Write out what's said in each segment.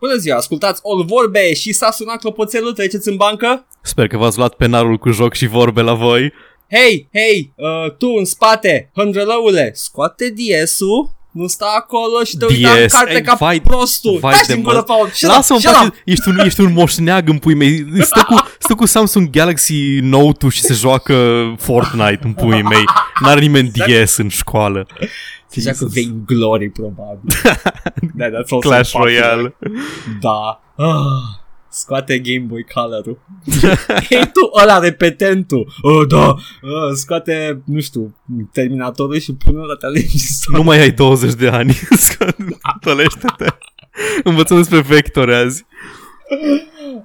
Bună ziua, ascultați All Vorbe și s-a sunat clopoțelul, treceți în bancă? Sper că v-ați luat penarul cu joc și vorbe la voi. Hei, hei, uh, tu în spate, hândrălăule, scoate DS-ul, nu sta acolo și te uita în DS, carte ei, ca vai- prostul. vai Taci de din gură, mă- Paul. Shut up, Lasă-mă, shut face, up. ești un, ești un moșneag în pui mei. Stă cu, stă cu Samsung Galaxy Note și se joacă Fortnite în puii mei. N-are nimeni DS în școală. Se joacă Vain Glory, probabil. da, that's also Clash popular. Royale. Da. Ah, scoate Game Boy Color-ul. Hei tu, ăla repetentul. Oh, da. Ah, scoate, nu știu, Terminatorul și pune la televizor. Nu mai ai 20 de ani. Tolește-te. Învățăm despre vectori azi.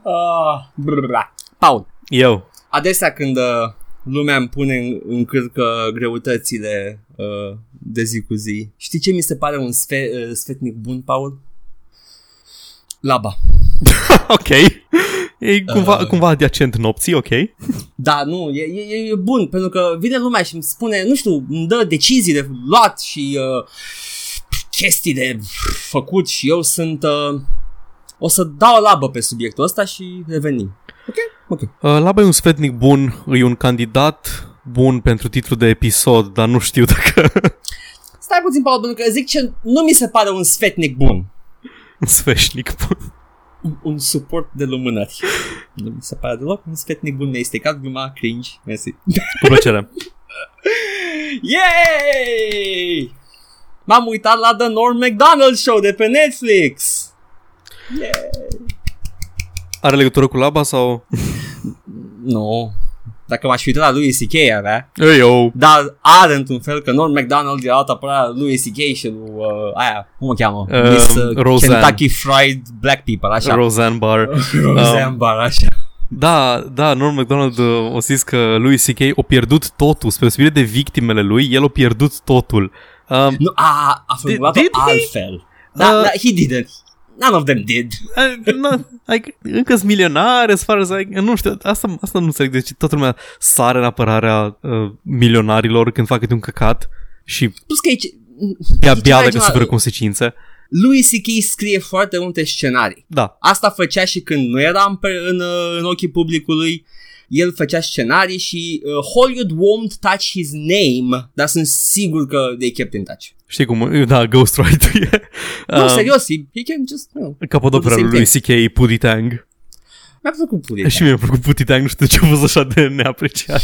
Ah, brrra. Paul, Eu. adesea când uh, lumea îmi pune în, în cârcă greutățile uh, de zi cu zi, știi ce mi se pare un sfe, uh, sfetnic bun, Paul? Laba. ok. E cumva, Uh. cumva adiacent nopții, ok. Da, nu, e, e, e bun, pentru că vine lumea și îmi spune, nu știu, îmi dă decizii de luat și uh, chestii de făcut și eu sunt... Uh, o să dau o labă pe subiectul ăsta și revenim. Ok? Ok. Uh, Laba e un sfetnic bun, e un candidat bun pentru titlu de episod, dar nu știu dacă Stai puțin, Paul, pentru că zic ce nu mi se pare un sfetnic bun. Un sfeșnic bun. Un, un suport de lumânări. Nu mi se pare deloc un sfetnic bun. Mi-ai stricat gluma, cringe. Mersi. Cu plăcere. Yay! M-am uitat la The Norm MacDonald Show de pe Netflix. Yay! Are legătură cu Laba sau... Nu. Dacă m-aș fi uitat la Louis C.K. avea. Ei, eu. Dar are într-un fel că Norm MacDonald e altă apărat lui C.K. și lui uh, aia, cum o cheamă? Um, Miss uh, Roseanne. Kentucky Fried Black People, așa. Roseanne Barr. Roseanne Um, Barr, așa. Da, da, Norm MacDonald uh, o zis că lui C.K. a pierdut totul, spre deosebire de victimele lui, el a pierdut totul. Um, Nu, a, a formulat-o did he? altfel. Da, Uh, da, he didn't. None of them did. uh, no, like, încă sunt milionari, as far as I, nu știu, asta, asta nu înțeleg, deci toată lumea sare în apărarea uh, milionarilor când fac câte un căcat și Plus că e, ce- e ce abia dacă altceva- suferă consecințe. Louis C.K. scrie foarte multe scenarii. Da, Asta făcea și când nu era în, pe- în, uh, în ochii publicului. El făcea scenarii și uh, Hollywood won't touch his name, dar sunt sigur că they kept in touch. știi cum, da, Ghostwriter e. Nu, Uh, serios, he, he can just, you know, Capodopera do the lui same lui C.K. Putty Tang. Mi-a plăcut puțin. Și mie mi-a plăcut Putty Tang, nu știu de ce a fost așa de neapreciat.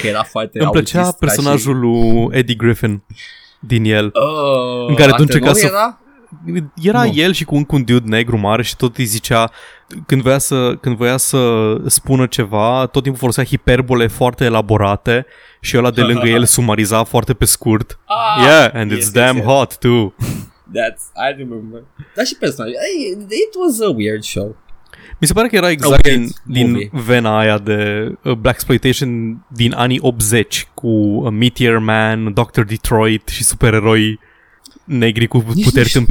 Că era foarte Îmi plăcea autist, ca personajul lui Eddie Griffin din el. Și, uh, În care tu antenor încerca să- Era? Era Nu. el și cu încă un dude negru mare și tot îi zicea când voia să, când voia să spună ceva, tot timpul folosea hiperbole foarte elaborate și ăla de lângă el sumariza foarte pe scurt. Ah, yeah, and yes, it's yes, damn yes. hot too. That's, I remember. Dar și personajul. It, it was a weird show. Mi se pare că era exact weird din, din movie. vena aia de uh, Black Exploitation din anii 80 cu uh, Meteor Man, Dr. Detroit și supereroi negri cu Nici puteri nu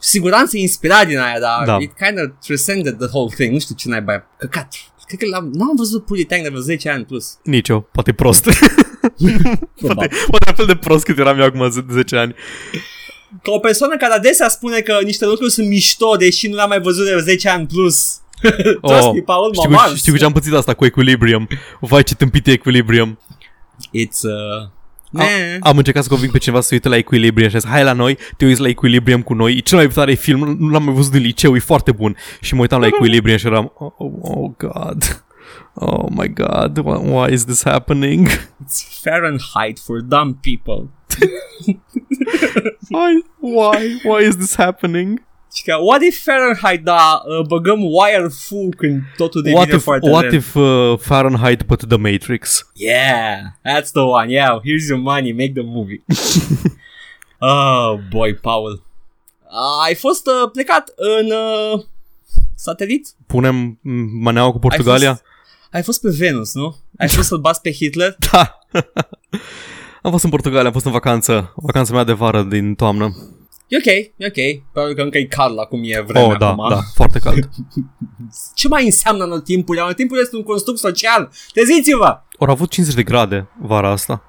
știu. tâmpite. Siguranță e inspirat din aia, dar Da. it kind of transcended the whole thing. Nu știu ce n-ai bai. Căcat. Cred că l-am, n-am văzut Puli Tang de vreo 10 ani plus. Nici eu, poate prost. poate, Probabil. poate la fel de prost cât eram eu acum 10 ani. Ca o persoană care adesea spune că niște lucruri sunt mișto, deși nu le-am mai văzut de 10 ani plus. Trust me, Paul, știu, mă cu, știu cu ce am pățit asta cu Equilibrium. Vai ce tâmpit e Equilibrium. It's uh... Am, eh. am încercat să conving pe cineva să se uite la Equilibrium și a zis, hai la noi, te uiți la Equilibrium cu noi, e cel mai tare film, nu l-am mai văzut în liceu, e foarte bun. Și mă uitam la Equilibrium și eram, oh, oh, oh god, oh my god, why, why is this happening? It's Fahrenheit for dumb people. Why, why, why is this happening? Și că, what if Fahrenheit, da, uh, băgăm wire fu când totul devine What if, foarte what lent? if uh, Fahrenheit but The Matrix? Yeah, that's the one. Yeah, here's your money, make the movie. oh, boy, Paul. Uh, ai fost uh, plecat în uh, satelit? Punem mm, maneaua cu Portugalia? Ai fost, ai fost pe Venus, nu? Ai fost să-l bați pe Hitler? Da. am fost în Portugalia, am fost în vacanță. Vacanța mea de vară din toamnă. E ok, e ok. Probabil că încă e cald la cum e vremea oh, da, acum. da, foarte cald. Ce mai înseamnă anotimpul? Anotimpul este un construct social. Treziți-vă! Au avut 50 de grade vara asta.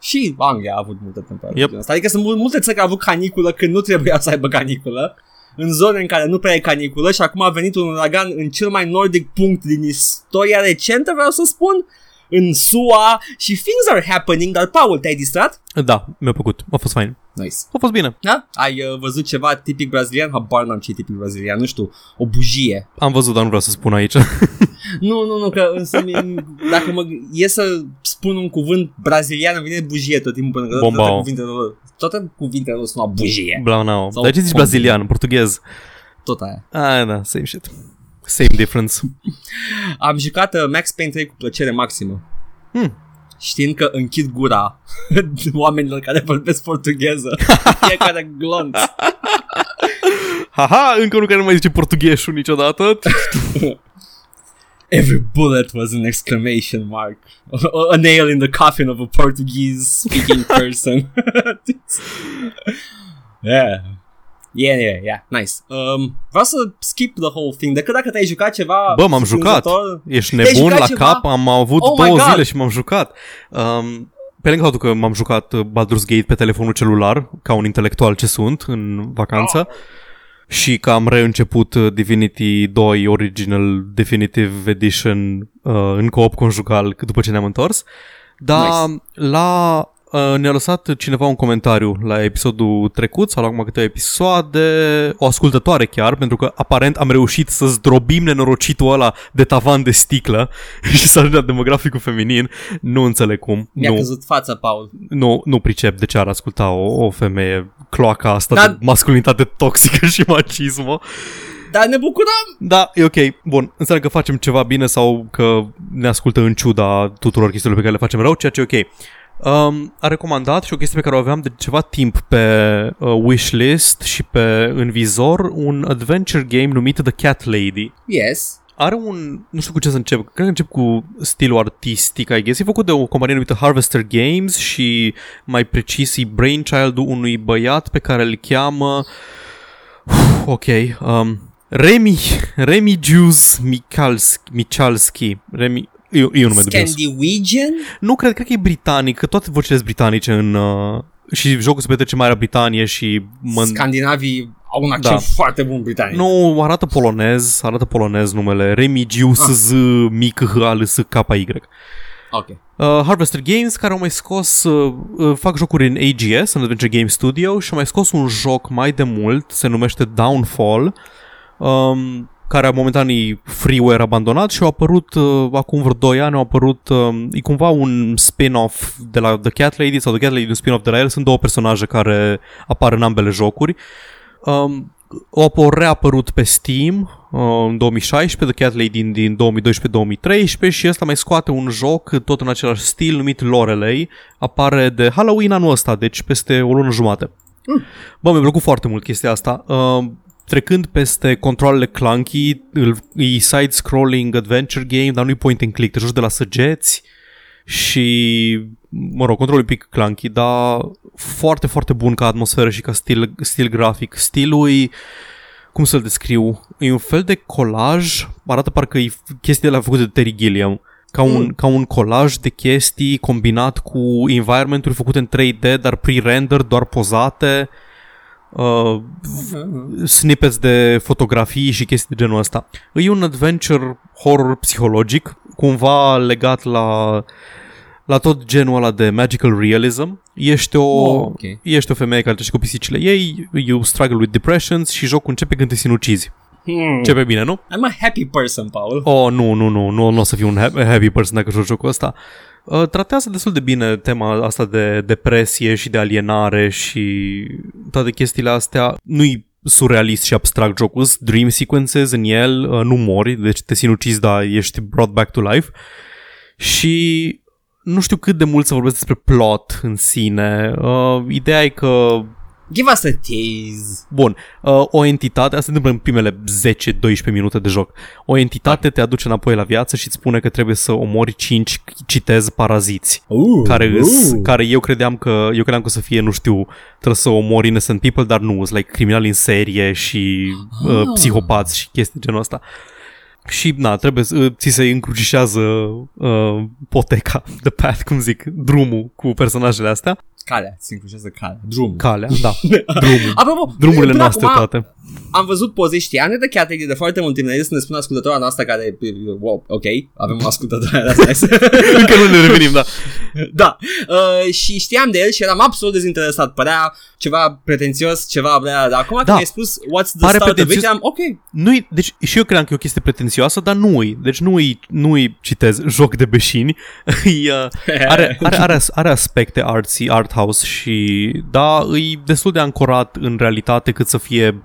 Și Anglia a avut multă temperatură. Yep. Yep. Adică sunt mul- multe țări care au avut caniculă când nu trebuia să aibă caniculă. în zone în care nu prea e caniculă și acum a venit un uragan în cel mai nordic punct din istoria recentă, vreau să spun, în SUA și things are happening, dar Paul, te-ai distrat? Da, mi-a plăcut. A fost fain. Nice. A fost bine. Da? Ai uh, văzut ceva tipic brazilian? Habar n-am ce e tipic brazilian, nu știu, o bujie. Am văzut, dar nu vreau să spun aici. Nu, nu, nu, că însă, mi- dacă mă e să spun un cuvânt brazilian, îmi vine bujie tot timpul, pentru că toate Bombao. cuvintele lor, toate cuvintele lor sună bujie. Bla, no. Sau Dar ce zici pomp. brazilian, portughez? Tot aia. Ah, da, same shit. Same difference. Am jucat uh, Max Payne 3 cu plăcere maximă. Hmm. Știind că închid gura oamenilor care vorbesc portugheză. Fiecare glonț. Haha, încă nu care nu mai zice portugheșul niciodată. Every bullet was an exclamation mark. A nail in the coffin of a Portuguese speaking person. yeah. Yeah, yeah, yeah, nice. Um, vreau să skip the whole thing. Decât dacă te-ai jucat ceva Bă, m-am jucat. surprinzător. Ești Te-ai nebun jucat la ceva? cap, am avut Oh my două God. zile și m-am jucat. Um, pe lângă faptul că m-am jucat uh, Baldur's Gate pe telefonul celular, ca un intelectual ce sunt în vacanță, Oh. și că am reînceput uh, Divinity 2 Original Definitive Edition uh, în co-op conjugal după ce ne-am întors. Dar Nice. la uh, ne-a lăsat cineva un comentariu la episodul trecut sau la acum câteva episoade, o ascultătoare chiar, pentru că aparent am reușit să zdrobim nenorocitul ăla de tavan de sticlă și să ajungem la demograficul feminin. Nu înțeleg cum. Mi-a nu, căzut fața, Paul. nu, nu pricep de ce ar asculta o, o femeie cloaca asta Dar- de masculinitate toxică și macismă. Dar ne bucurăm! Da, e ok. Bun, înseamnă că facem ceva bine sau că ne ascultă în ciuda tuturor chestiilor pe care le facem rău, ceea ce e ok. Um, a recomandat și o chestie pe care o aveam de ceva timp pe uh, wishlist și pe în vizor un adventure game numit The Cat Lady. Yes. Are un... Nu știu cu ce să încep. Cred că încep cu stilul artistic, I guess. E făcut de o companie numită Harvester Games și mai precis e brainchild-ul unui băiat pe care îl cheamă... Uf, ok. Um, Remi, Remi Juice Michalski, Michalski. Remi, e, e un nume dubios. Scandinavian? Nu, cred, cred că e britanic, că toate vocile sunt britanice în... Uh, și jocul se petrece în Marea Britanie și... Mă, Scandinavii au un accent Da. foarte bun britanic. nu, arată polonez, arată polonez numele. Remigius Ah. Z mic H L S K Y. Ok. Uh, Harvester Games care au mai scos uh, uh, fac jocuri în AGS, în Adventure Game Studio și au mai scos un joc mai de mult, se numește Downfall. Um, care momentan e freeware abandonat și au apărut uh, acum vreo 2 ani, au apărut um, e cumva un spin-off de la The Cat Lady sau The Cat Lady un spin-off de la el, sunt două personaje care apar în ambele jocuri. Um, au au reapărut pe Steam uh, în 2016, The Cat Lady din, din 2012-2013 și ăsta mai scoate un joc tot în același stil numit Lorelei. Apare de Halloween anul ăsta, deci peste o lună jumate. Mm. Bă, mi-a plăcut foarte mult chestia asta. Uh, trecând peste controlele clunky, îl, e side-scrolling adventure game, dar nu-i point and click, te joci de la săgeți și, mă rog, controlul e un pic clunky, dar foarte, foarte bun ca atmosferă și ca stil, stil grafic. Stilul e, cum să-l descriu, e un fel de colaj, arată parcă e chestia alea făcute de Terry Gilliam, ca un, Mm. ca un colaj de chestii combinat cu environment-uri făcute în 3D, dar pre-render, doar pozate, uh, snippets de fotografii și chestii de genul ăsta. E un adventure horror psihologic, cumva legat la la tot genul ăla de magical realism. Ești o, Oh, ok. ești o femeie care trece cu pisicile ei, you struggle with depressions și jocul începe când te sinucizi. Hmm. Începe bine, nu? I'm a happy person, Paul. Oh, nu, nu, nu, nu, nu o să fiu un ha- happy person dacă joc jocul ăsta. Uh, tratează destul de bine tema asta de depresie și de alienare și toate chestiile astea. Nu-i surrealist și abstract jocul, sunt dream sequences în el, uh, nu mori, deci te sinucizi, dar ești brought back to life. Și nu știu cât de mult să vorbesc despre plot în sine. Uh, ideea e că Give us a tease. Bun, uh, o entitate, asta se întâmplă în primele 10-12 minute de joc. O entitate te aduce înapoi la viață și îți spune că trebuie să omori 5, citez, paraziți. Uh, Care, îs, uh. care eu credeam că eu credeam că o să fie, nu știu, trebuie să omori innocent people, dar nu, sunt like criminali în serie și uh, Ah. psihopați și chestii genul ăsta. Și, na, trebuie să uh, ți se încrucișează uh, poteca, the path, cum zic, drumul cu personajele astea. Calea, se încrucează calea. Drum. Calea, da, drumul. Apropo, Drumurile până noastre acum, toate. Am văzut poze, știam de Cat Lady de foarte mult timp, să ne spun ascultătoarea noastră care, wow, ok, avem o ascultătoare de asta. Încă nu ne revenim, da. da, uh, și știam de el și eram absolut dezinteresat, părea ceva pretențios, ceva, dar acum când Da. mi-ai spus what's the Pare start of it, pretențios. am, ok, Nu-i, deci și eu credeam că e o chestie pretențioasă, dar nu-i. Deci nu-i, nu-i citez, joc de beșini. E, uh, are, are, are, are aspecte artsy, art house și da, e destul de ancorat în realitate cât să fie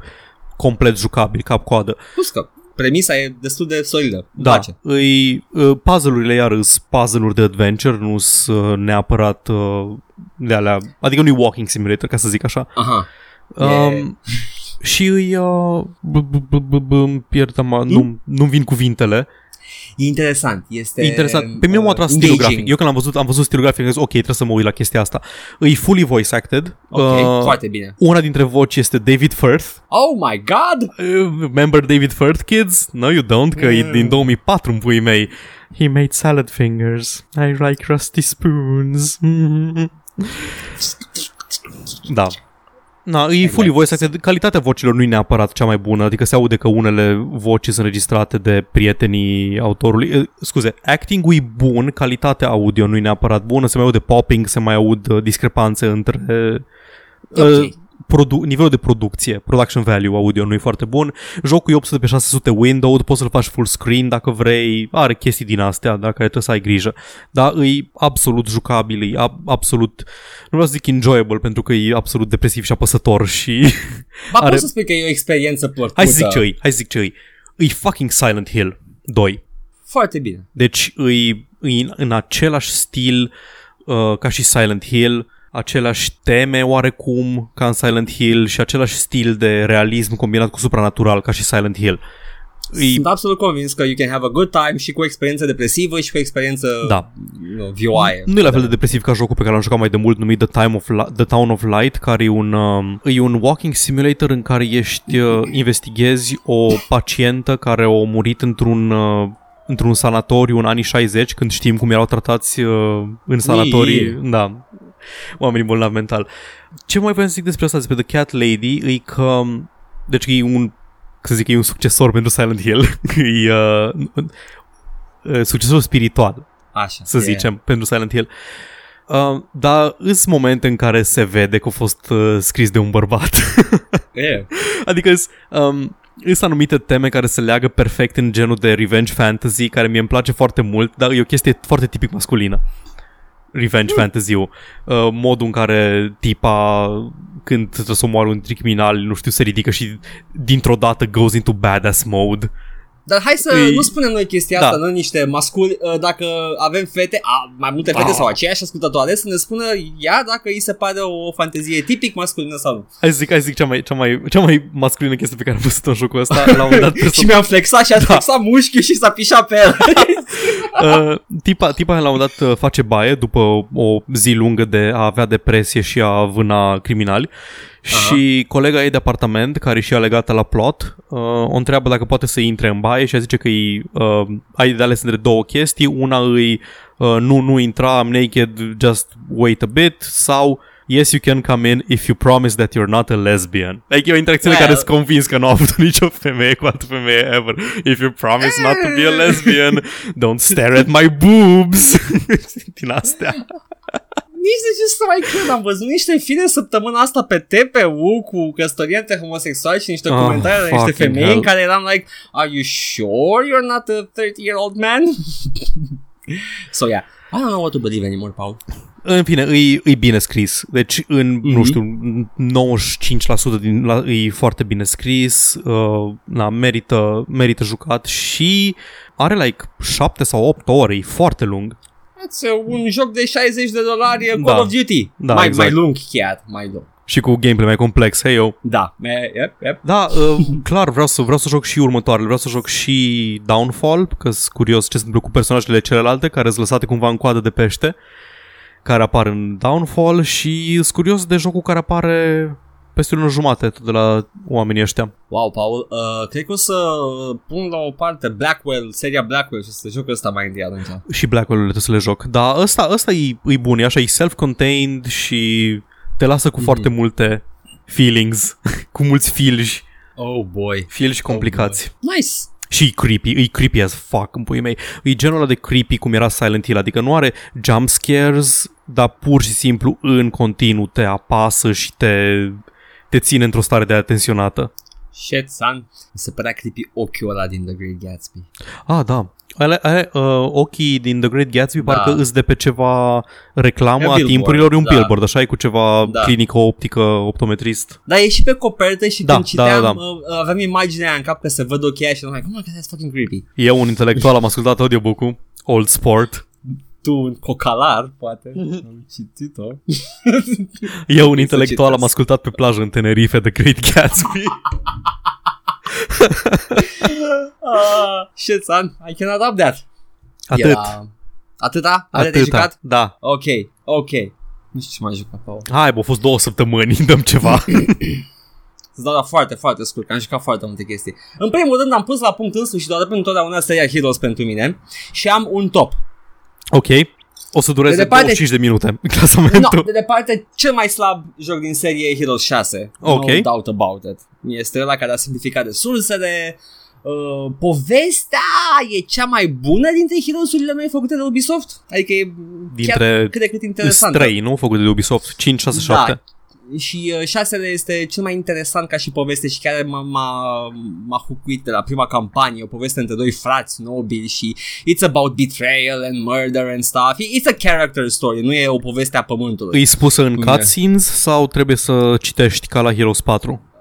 complet jucabil, cap-coadă. plus că premisa e destul de solidă, îmi Da, place. îi, uh, puzzle-urile iar sunt puzzle-uri de adventure, nu sunt uh, neapărat uh, de alea, adică nu-i walking simulator, ca să zic așa. Aha, Um, și îi... Uh, b- b- b- b- b- îmi pierd, ama, nu, nu vin cuvintele. E interesant, este E interesant. Pe mine m-a atras uh, stilul engaging. grafic. Eu când am văzut, am văzut stilul grafic, am zis, ok, trebuie să mă uit la chestia asta. E fully voice acted. Ok, Uh, foarte bine. una dintre voci este David Firth. Oh my god! Uh, Remember David Firth, kids? No, you don't, că e Mm. din 2004 în puii mei. He made salad fingers. I like rusty spoons. da. Na, e fully voice acted. Calitatea vocilor nu e neapărat cea mai bună, adică se aude că unele voci sunt înregistrate de prietenii autorului. Eh, Scuze, acting-ul e bun, calitatea audio nu e neapărat bună, se mai aude popping, se mai aud uh, discrepanțe între Ok. uh, produ- nivelul de producție, production value audio nu e foarte bun. Jocul e 800 pe 600 window, poți să-l faci full screen dacă vrei, are chestii din astea, dar care trebuie să ai grijă. Dar e absolut jucabil, e ab- absolut, nu vreau să zic enjoyable pentru că e absolut depresiv și apăsător și... Ba Are- poți să spui că e o experiență plăcută. hai să zic ce e, hai să zic ce e. E fucking Silent Hill 2. Foarte bine. Deci îi, îi în același stil uh, ca și Silent Hill, aceleași teme oarecum ca în Silent Hill și același stil de realism combinat cu supranatural ca și Silent Hill. Îi, Sunt absolut convins că you can have a good time și cu o experiență depresivă și cu o experiență Da. you know, vioaie. nu e la fel de depresiv ca jocul pe care l-am jucat mai de mult numit The, Time of Li- The Town of Light, care e un, um, e un walking simulator în care ești, uh, investighezi o pacientă care a murit într-un uh, într-un sanatoriu în anii 60, când știm cum erau tratați uh, în sanatorii, Ii. da, oamenii bolnavi mental. Ce mai voiam să zic despre asta, despre The Cat Lady, e că, deci e un, să zic, e un succesor pentru Silent Hill, e uh, uh, succesor spiritual Așa. să e. zicem, pentru Silent Hill. Uh, dar sunt momente în care se vede că a fost uh, scris de un bărbat. E. adică sunt um, sunt anumite teme care se leagă perfect în genul de revenge fantasy, care mie îmi place foarte mult, dar e o chestie foarte tipic masculină. Revenge fantasy-ul. Uh, modul în care tipa, când trebuie să omoară un criminal, nu știu, se ridică și dintr-o dată goes into badass mode. Dar hai să Îi- nu spunem noi chestia Da. asta, nu niște masculi, uh, dacă avem fete, a, mai multe fete Ah. sau aceeași ascultătoare, să ne spună ea dacă îi se pare o fantezie tipic masculină sau nu. Hai să zic, hai să zic cea mai, cea mai, cea mai masculină chestie pe care am văzut în jocul ăsta. La un moment dat, și mi-am flexat și a flexat mușchiul și s-a pișat pe el. Uh, tipa, tipa la un moment dat uh, face baie după o zi lungă de a avea depresie și a vâna criminali și colega ei de apartament, care e și ea legată la plot, uh, o întreabă dacă poate să intre în baie și ea zice că e, uh, ai de ales între două chestii. Una îi uh, nu, nu intra, I'm naked, just wait a bit sau Yes, you can come in if you promise that you're not a lesbian. Like, e o interacțiune Well- care îți convins că nu a avut nicio femeie cu altă femeie ever. If you promise not to be a lesbian, don't stare at my boobs. Din astea. Nici de ce să mai cred, am văzut niște filme săptămâna asta pe TPU cu căsătorii între homosexuali și niște Oh, comentarii de niște fucking femei hell. în care eram like, are you sure you're not a 30-year-old man? so yeah, I don't know what to believe anymore, Paul. În fine, e, e bine scris. Deci, în, mm-hmm. nu Mhm. știu, 95% din, la, e foarte bine scris, uh, na, merită, merită jucat și are like 7 sau 8 ore, e foarte lung. It's uh, un joc de 60 de dolari uh, Call Da. of Duty. Da, mai, exact. mai lung chiar, mai lung. Și cu gameplay mai complex, hey yo. Da, e, yep, yep. Da, uh, clar, vreau să, vreau să joc și următoarele, vreau să joc și Downfall, că sunt curios ce se întâmplă cu personajele celelalte, care sunt lăsate cumva în coadă de pește, care apar în Downfall și sunt curios de jocul care apare peste o lună jumate, tot de la oamenii ăștia. Wow, Paul, uh, cred că o să pun la o parte Blackwell, seria Blackwell și să joc ăsta mai întâi atunci. Și Blackwell-urile trebuie să le joc. Dar ăsta, ăsta e, e bun, e așa, e self-contained și te lasă cu Mhm. foarte multe feelings, cu mulți filji. Oh boy. Feel și complicați. Nice. Și e creepy, e creepy as fuck în puii mei. E genul ăla de creepy cum era Silent Hill, adică nu are jump scares, dar pur și simplu în continuu te apasă și te, te ține într-o stare de atenționată. Shit, son. Mi se părea creepy ochiul ăla din The Great Gatsby. Ah, da. Ale, ale, uh, ochii din The Great Gatsby Da. parcă îs de pe ceva reclamă E a billboard, timpurilor, e un da. billboard, așa e cu ceva Da. clinică optică, optometrist. Dar e și pe copertă și Da, când da, citeam, da, uh, aveam imaginea aia în cap că se văd ochii aia și I'm like, oh my god, that's fucking creepy. Eu, un intelectual, am ascultat audiobook-ul, Old Sport. Tu, un cocalar, poate, am citit-o. Eu, un să intelectual, am citesc. ascultat pe plajă în Tenerife The Great Gatsby. uh, shit, son, I cannot up that. Atât. Era... Atâta? Atât de Atâta. jucat? Da. Ok, ok. Nu știu ce m-a jucat, Paul. Hai, bă, au fost două săptămâni, dăm ceva. Îți dau la foarte, foarte scurt, că am jucat foarte multe chestii. În primul rând am pus la punct însuși doar pentru întotdeauna Serial Heroes pentru mine și am un top. Ok. O să dureze De departe- 25 de minute No, clasamentul. de departe, cel mai slab joc din serie e Heroes 6. Ok. No doubt about it. Este ăla care a simplificat resursele. Uh, povestea e cea mai bună dintre Heroes-urile noi făcute de Ubisoft. Adică e Dintre chiar cât de cât interesantă. Trei, nu? Făcut de Ubisoft. 5, 6, 7. Da. Și uh, șasele este cel mai interesant ca și poveste și chiar m-a, m-a, m-a hucuit de la prima campanie, o poveste între doi frați nobili și it's about betrayal and murder and stuff. It's a character story, nu e o poveste a pământului. Îi spusă în Bine. cutscenes sau trebuie să citești ca la Heroes 4?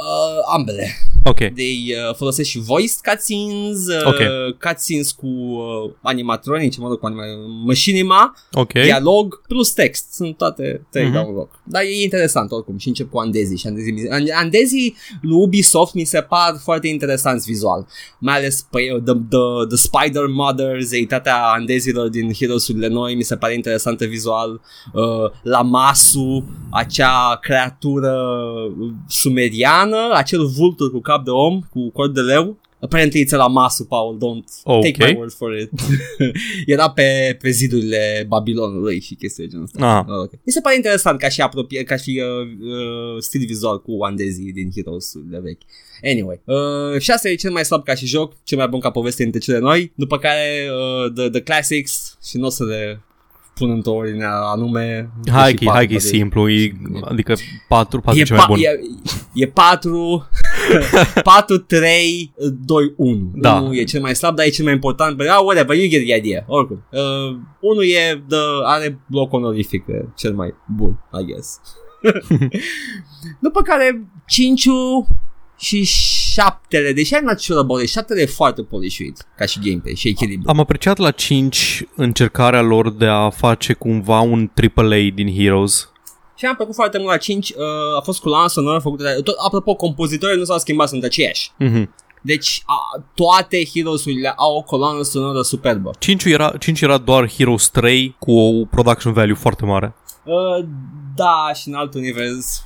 Uh, ambele. Ok. They uh, folosesc și voice cutscenes, uh, Ok. cutscenes cu uh, animatronici, mă rog, cu anima- machinima, Ok. dialog plus text. Sunt toate trei Mhm. mm-hmm. la un loc. Dar e interesant oricum și încep cu Andezi. Și Andezi, An- Andezi lui Ubisoft mi se par foarte interesanți vizual. Mai ales pe, the, the, the Spider Mother, zeitatea Andezilor din Heroes-urile noi mi se pare interesantă vizual. Uh, Lamasu, acea creatură sumeriană, acel vultur cu cap de om, cu corp de leu. Apparently it's a Lamasu, Paul, don't Ok. take my word for it. Era pe, pe zidurile Babilonului și chestii de genul ăsta. Ah. Ah, okay. Mi se pare interesant ca și, apropie, ca și uh, uh, stil vizual cu Andezii din Heroes de vechi. Anyway, uh, 6 e cel mai slab ca și joc, cel mai bun ca poveste dintre cele noi, după care uh, the, the Classics și nu o să le pun într-o ordine anume. Hai Și că, patru, hai că e poate. simplu, e, adică 4, 4 e E, cel mai pa- bun. e, e 4 4 3 2 1 Da. 1 e cel mai slab dar e cel mai important but, ah, whatever you get the idea oricum uh, 1 e the, are bloc onorific e cel mai bun I guess după care 5 și 7 deși I'm not sure about it 7 e foarte polișuit ca și gameplay și echilibru Am apreciat la 5 încercarea lor de a face cumva un AAA din Heroes. Și am plăcut foarte mult la 5 uh, A fost cu coloana sonoră făcută de... Tot, apropo, compozitorii nu s-au schimbat, sunt aceiași Mhm. Deci a, toate Heroes-urile au o coloană sonoră superbă 5 era, 5 era doar Heroes 3 cu o production value foarte mare. uh, Da, și în alt univers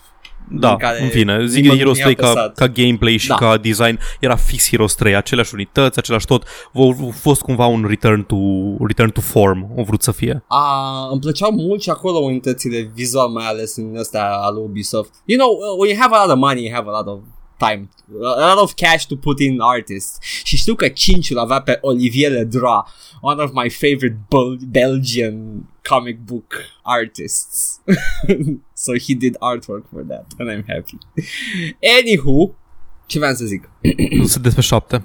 Da, în care în fine, zic de nimeni Heroes nu i-a 3 ca, păsat. ca gameplay și Da. ca design era fix Heroes 3, aceleași unități, același tot. Au fost cumva un return to, return to form, au vrut să fie. a, Îmi plăceau mult și acolo unitățile vizual mai ales în ăsta al Ubisoft You know, uh, when you have a lot of money, you have a lot of time a lot of cash to put in artists și știu că 5 îl avea pe Olivier Ledra one of my favorite Bel- Belgian comic book artists so he did artwork for that and I'm happy anywho ce vreau să zic Nu se despre 7.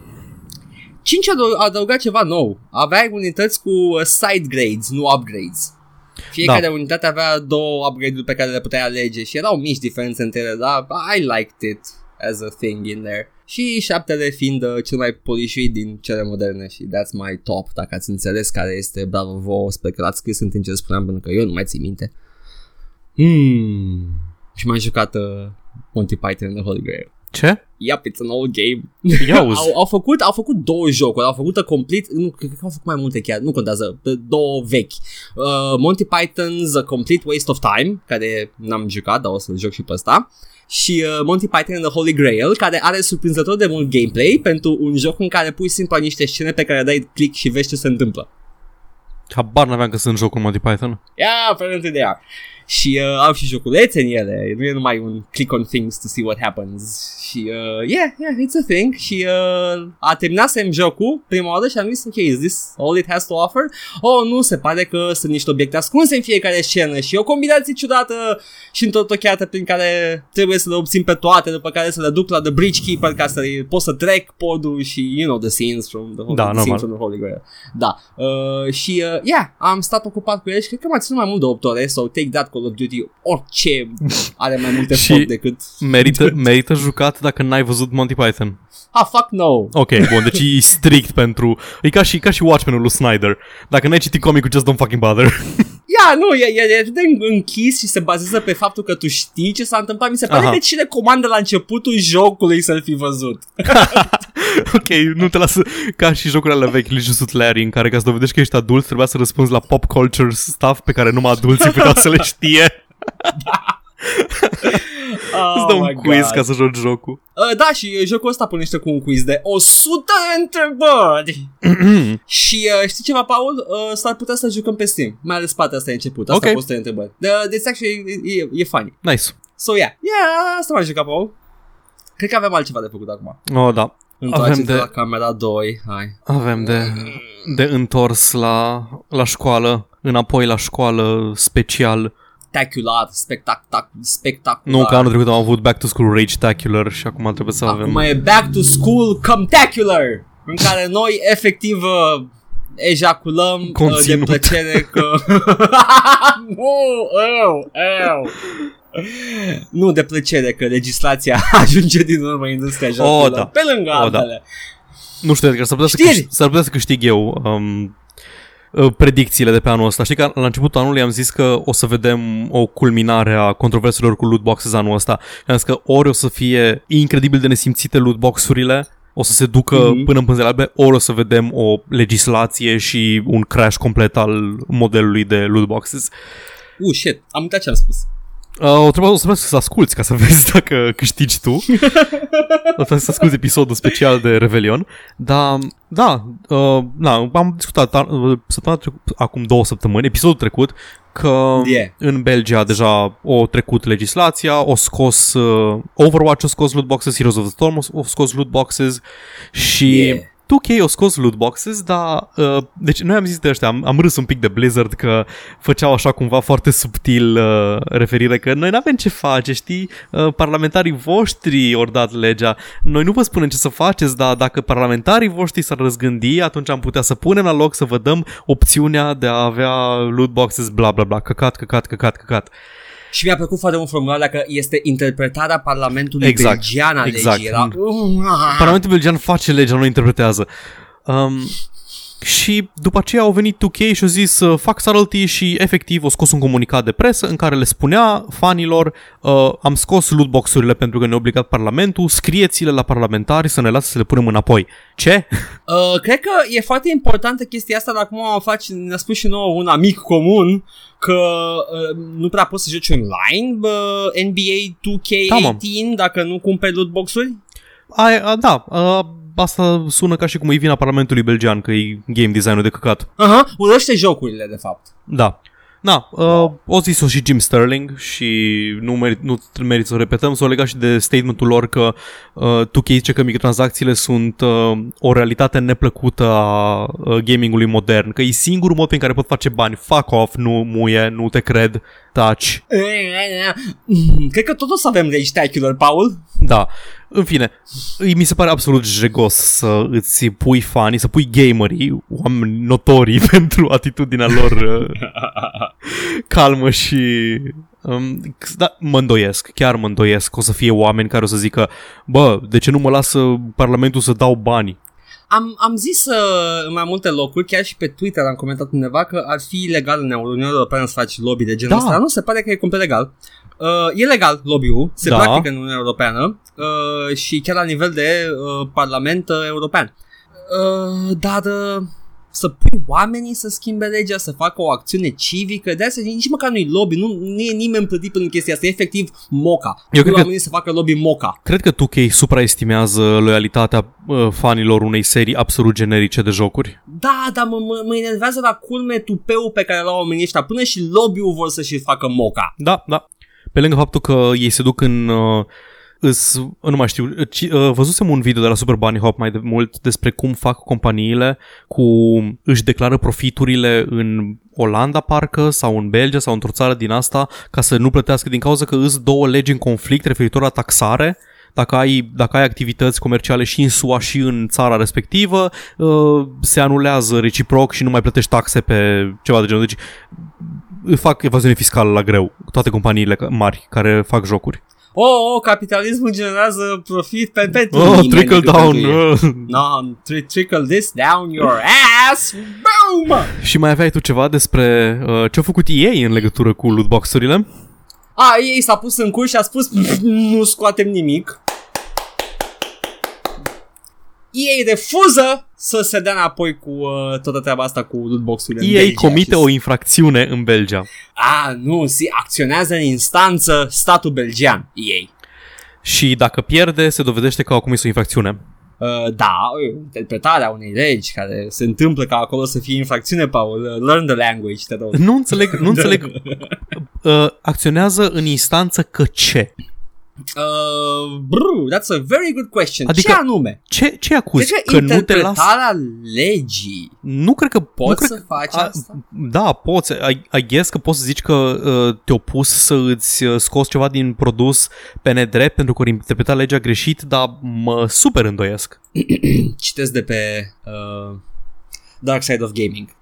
5 a adăugat ceva nou avea unități cu uh, side grades nu upgrades fiecare Da. unitate avea două upgrade-uri pe care le puteai alege și erau mici diferențe între ele, dar I liked it as a thing in there. Și șaptele fiind uh, cel mai polișuit din cele moderne și that's my top, dacă ați înțeles care este, bravo vouă, sper că l-ați scris în timp ce spuneam, pentru că eu nu mai țin minte. Hmm. Și m-am jucat uh, Monty Python and the Holy Grail. Ce? Yep, it's an old game. Ia auzi. au, au, făcut, au făcut două jocuri, au făcut complete, nu, cred că au făcut mai multe chiar, nu contează, două vechi. Uh, Monty Python's A Complete Waste of Time, care n-am jucat, dar o să-l joc și pe ăsta. Și uh, Monty Python and the Holy Grail, care are surprinzător de mult gameplay pentru un joc în care pui simplu ai niște scene pe care dai click și vezi ce se întâmplă. Habar n-aveam că sunt jocul Monty Python. Yeah, apparently they are. Și uh, au și joculețe în ele, nu e numai un click on things to see what happens și uh, yeah, yeah, it's a thing și uh, a terminat să jocul prima oară și am zis ok, is this all it has to offer? Oh, nu, se pare că sunt niște obiecte ascunse în fiecare scenă și o combinație ciudată și întortocheată prin care trebuie să le obțin pe toate, după care să le duc la The Bridge Keeper ca să pot să trec podul și you know the scenes from the, Da, the normal. scenes from the Holy Grail. Da. Uh, și uh, yeah, am stat ocupat cu el și cred că m-a ținut mai mult de 8 ore sau Take That Call of Duty, orice are mai multe Și- efort decât Merită, merită jucat dacă n-ai văzut Monty Python. Ah, fuck no. Ok, bun, deci e strict pentru... E ca și, ca și Watchmen-ul lui Snyder. Dacă n-ai citit comicul, just don't fucking bother. Ia, nu, e, e, e atât de închis și se bazează pe faptul că tu știi ce s-a întâmplat. Mi se pare Aha. că cine comandă la începutul jocului să-l fi văzut. ok, nu te lasă ca și jocurile alea vechi, Licious Larry, în care ca să dovedești că ești adult, trebuia să răspunzi la pop culture stuff pe care numai adulții puteau să le știe. Oh Îți dă un my quiz God. ca să joci jocul. Uh, da, și uh, jocul ăsta punește cu un quiz de 100 de întrebări. și uh, știi ceva, Paul? Uh, s-ar putea să jucăm pe Steam. Mai ales partea asta e început. Asta Ok. cu 100 de întrebări. Uh, deci, actually, e, e, e funny. nice. So, yeah. Yeah, asta m-am jucat, Paul. Cred că avem altceva de făcut acum. Oh, da. Întoarce-te de- la camera 2. Hai. Avem de, de întors la, la școală, înapoi la școală special. Spectacular, spectac, spectacular. Nu, că anul trecut am avut Back to School Rage-tacular și acum trebuie să avem... Acum e back to school comtacular în care noi efectiv uh, ejaculăm uh, de Conținut. plăcere că... nu, eu, eu. Nu de plăcere că legislația ajunge din urmă industria jocurilor. da. Pe lângă O, da. altele. Nu știu, Edgar, s-ar putea, să Știri! câștig, s-ar putea să câștig eu um, uh, predicțiile de pe anul ăsta. Știi că la începutul anului am zis că o să vedem o culminare a controverselor cu loot boxes anul ăsta. Am zis că ori o să fie incredibil de nesimțite loot box-urile, o să se ducă Mhm. până în pânzele albe, ori o să vedem o legislație și un crash complet al modelului de loot boxes. Uh, shit, am uitat ce am spus. Uh, o trebuie, o să trebuie să asculti ca să vezi dacă câștigi tu. o trebuie să asculti episodul special de Revelion. Dar, da, uh, na, am discutat uh, săptămâna trecut, acum două săptămâni, episodul trecut, că Yeah. în Belgia deja o trecut legislația, o scos uh, Overwatch, o scos loot boxes, Heroes of the Storm o scos loot boxes și... Yeah. 2K au scos loot boxes, dar... Uh, deci noi am zis de ăștia, am, am râs un pic de Blizzard că făceau așa cumva foarte subtil uh, referire că noi n-avem ce face, știi? Uh, parlamentarii voștri ori dat legea. Noi nu vă spunem ce să faceți, dar dacă parlamentarii voștri s-ar răzgândi, atunci am putea să punem la loc să vă dăm opțiunea de a avea loot boxes, bla bla bla, căcat, căcat, căcat, căcat. Și mi-a plăcut foarte mult formularea că este interpretarea Parlamentului Exact, belgian a exact. legii. Era... Parlamentul belgian face legea, nu o interpretează. Um, și după aceea au venit 2K și au zis uh, fac subtlety și efectiv au scos un comunicat de presă în care le spunea fanilor uh, am scos lootbox-urile pentru că ne-a obligat Parlamentul, scrieți-le la parlamentari să ne lasă să le punem înapoi. Ce? Uh, cred că e foarte importantă chestia asta, dar acum o faci, ne-a spus și nouă un amic comun că uh, nu prea poți să joci online uh, NBA 2K18 Da, mă. dacă nu cumperi lootbox-uri. A, a, da, uh, asta sună ca și cum e vina Parlamentului belgian că e game design-ul de căcat. Aha, urăște jocurile de fapt. Da. Na, uh, o zis-o și Jim Sterling și nu, merit, nu merit să o repetăm, s-o legat și de statementul lor că uh, 2K zice că microtransacțiile sunt uh, o realitate neplăcută a uh, gamingului modern, că e singurul mod prin care pot face bani. Fuck off, nu muie, nu te cred, taci. Mm, Cred că tot o să avem Rage Tacular, Paul. Da. În fine, îi- mi se pare absolut jegos să îți pui fanii, să pui gamerii, oameni notorii pentru atitudinea lor uh, calmă și... Um, da, mă îndoiesc, chiar mă îndoiesc că o să fie oameni care o să zică Bă, de ce nu mă lasă Parlamentul să dau bani? Am, am zis uh, în mai multe locuri, chiar și pe Twitter am comentat undeva că ar fi legal în Uniunea Europeană să faci lobby de genul Da. ăsta. Nu, se pare că e complet legal. Uh, e legal lobby-ul, se Da. practică în Uniunea Europeană uh, și chiar la nivel de uh, Parlament uh, European. Uh, dar uh, să pui oamenii să schimbe legea, să facă o acțiune civică, de asta nici măcar nu-i lobby, nu, nu e nimeni plătit pentru chestia asta, e efectiv moca. Eu Pui cred că- oamenii să facă lobby moca. Cred că 2K supraestimează loialitatea uh, fanilor unei serii absolut generice de jocuri. Da, dar mă, mă, mă enervează la culme tupeul pe care l-au oamenii ăștia, până și lobby-ul vor să-și facă moca. Da, da. Pe lângă faptul că ei se duc în... Uh, îs, nu mai știu, ci, uh, văzusem un video de la Super Bunny Hop mai de mult despre cum fac companiile cu își declară profiturile în Olanda parcă sau în Belgia sau într-o țară din asta ca să nu plătească din cauza că îs două legi în conflict referitor la taxare dacă ai, dacă ai activități comerciale și în SUA și în țara respectivă, uh, se anulează reciproc și nu mai plătești taxe pe ceva de genul. Deci fac evaziune fiscală la greu toate companiile ca- mari care fac jocuri. Oh, oh capitalismul generează profit pe, pentru Oh, nimeni trickle decât down. pentru ei. uh. No, tri- trickle this down your ass. Boom! Și mai aveai tu ceva despre uh, ce-au făcut ei în legătură cu lootbox-urile? A, ei s-a pus în curs și a spus nu scoatem nimic. Ei refuză să se dea înapoi cu uh, toată treaba asta cu lootbox-urile în Ei Belgia comite și- o infracțiune în Belgia. A, nu, si, acționează în instanță statul belgian, ei. Și dacă pierde, se dovedește că au comis o infracțiune. Uh, da, interpretarea unei legi care se întâmplă ca acolo să fie infracțiune, Paul. Uh, Learn the language, te rog. Nu înțeleg, nu înțeleg. Uh, acționează în instanță că ce? Uh, brr, that's a very good question. Adică- Ce anume? Ce, ce acuzi? Cred că, Că nu te las... interpretarea legii Nu cred că... nu poți cred să faci A, asta? da, poți. I, I guess că poți să zici că uh, te-au pus să îți uh, scoți ceva din produs pe nedrept pentru că ori interpreta legea greșit, dar mă super îndoiesc. Citesc de pe uh, Dark Side of Gaming.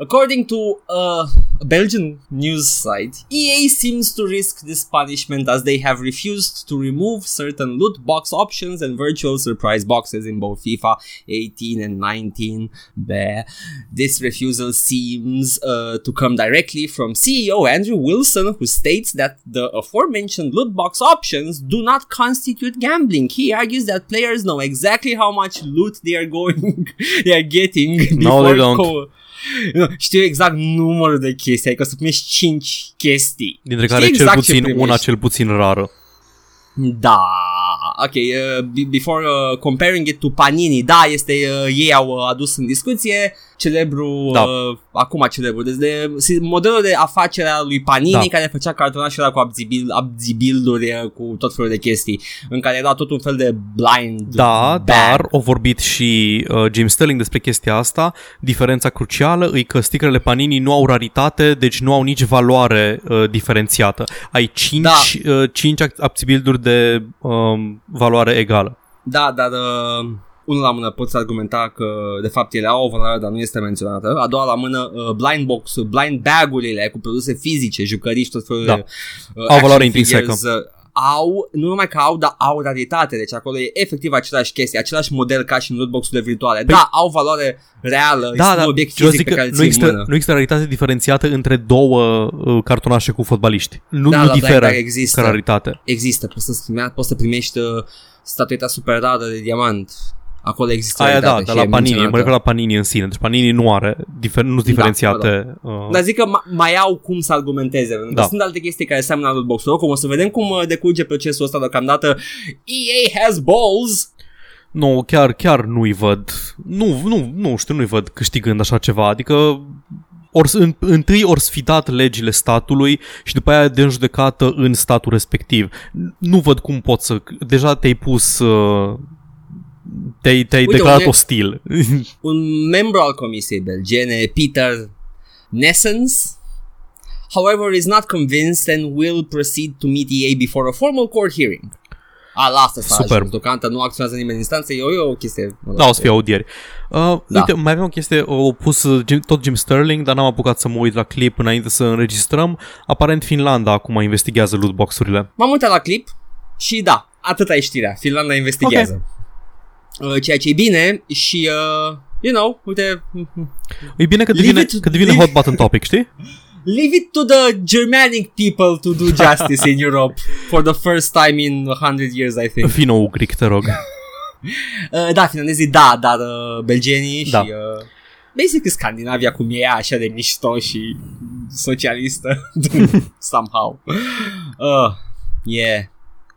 According to uh, a Belgian news site, EA seems to risk this punishment as they have refused to remove certain loot box options and virtual surprise boxes in both FIFA 18 and 19. Bleh. This refusal seems uh, to come directly from CEO Andrew Wilson, who states that the aforementioned loot box options do not constitute gambling. He argues that players know exactly how much loot they are going, they are getting No, they don't. co- știu exact numărul de chestii, adică o să primești 5 chestii. Dintre Știi care exact cel ce puțin primești. una cel puțin rară. Da, ok, uh, be- before uh, comparing it to Panini, da, este, uh, ei au uh, adus în discuție celebru, Da. uh, acum celebru, deci de, si- modelul de afacere al lui Panini Da. care făcea cartonașul ăla cu abzibil, abzibilduri uh, cu tot felul de chestii, în care era tot un fel de blind Da, bag. dar au vorbit și uh, James Sterling despre chestia asta. Diferența crucială e că stickerele Panini nu au raritate, deci nu au nici valoare uh, diferențiată. Ai 5, Da. uh, 5 abțibilduri de um, valoare egală. Da, dar uh, unul la mână poți argumenta că de fapt ele au o valoare, dar nu este menționată. A doua la mână, uh, blind box, blind bag-urile cu produse fizice, jucării și tot felul Da. de uh, Au valoare action intrinsecă. figures, uh, au, nu numai că au, dar au raritate, deci acolo e efectiv același chestie, același model ca și în lootbox-urile virtuale. Păi- da, au valoare reală, Da, este da, un obiect ce vreau fizic zic pe că care îl nu ții în există, mână. nu există raritate diferențiată între două uh, cartonașe cu fotbaliști. Nu, Da, nu da, diferă dar există. ca raritate. Există, poți să, primea, poți să primești uh, statueta super rară de diamant. Acolo există Aia da, raritate dar și la e Panini, mă menționată. refer la Panini în sine. Deci Panini nu are, difer, nu sunt Da, diferențiate. uh, Dar zic că ma- mai au cum să argumenteze, pentru că Da. sunt alte chestii care seamănă la lootbox Oricum o să vedem cum uh, decurge procesul ăsta deocamdată. EA has balls! Nu, chiar, chiar nu-i văd. Nu, nu, nu știu, nu-i văd câștigând așa ceva. Adică ori, în, întâi ori sfidat legile statului și după aia de în judecată în statul respectiv. Nu văd cum pot să... Deja te-ai pus... Uh, te-ai, te-ai Uite, declarat unde- ostil. Un membru al comisiei belgene, Peter Nessens, however, is not convinced and will proceed to meet EA before a formal court hearing. A, la asta s-a Super. ajuns. Deocamdată nu acționează nimeni în instanță, e o, e o chestie... mă rog, da, o să fie audieri. Uh, Da. Uite, mai avem o chestie, o pus uh, Jim, tot Jim Sterling, dar n-am apucat să mă uit la clip înainte să înregistrăm. Aparent Finlanda acum investigează lootbox-urile. M-am uitat la clip și da, atâta e știrea. Finlanda investigează. Uh, Ceea ce e bine și, uh, you know, uite, E bine că Leave devine, it- că devine leave- hot button topic, știi? leave it to the Germanic people to do justice in Europe for the first time in 100 years, I think. Fii ugric, te rog. Uh, da, finlandezii da, dar uh, belgenii Da. și... Uh, basic Scandinavia cum e ea așa de mișto și socialistă somehow. Uh, yeah.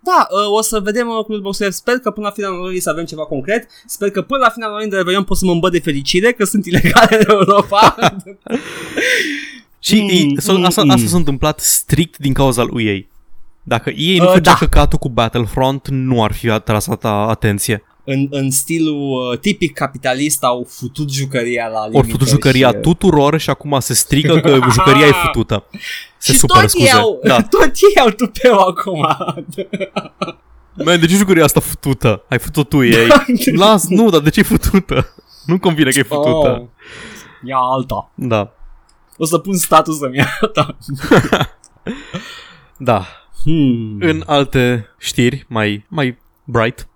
Da, uh, o să vedem uh, cu Xbox Sper că până la finalul lui să avem ceva concret. Sper că până la finalul lui de Revelion pot să mă îmbăt de fericire că sunt ilegale în Europa. Și Mm, mm, so, mm, asta, mm. asta s-a întâmplat strict din cauza lui EA. Dacă EA nu Uh, făcea da. căcatul cu Battlefront, nu ar fi atras atâta atenție. În, în stilul uh, tipic capitalist au futut jucăria la limită. Ori făcut jucăria și, uh, tuturor și acum se strigă că jucăria e futută. Se și supără, tot scuze. Ei au, Da. Tot ei au tupeu acum. Man, de ce jucăria asta futută? Ai făcut tu ei. Las, nu, dar de ce e futută? Nu convine că e futută. Oh, ia alta. Da. O să pun status să-mi ia alta. Da. Hmm. În alte știri mai, mai bright,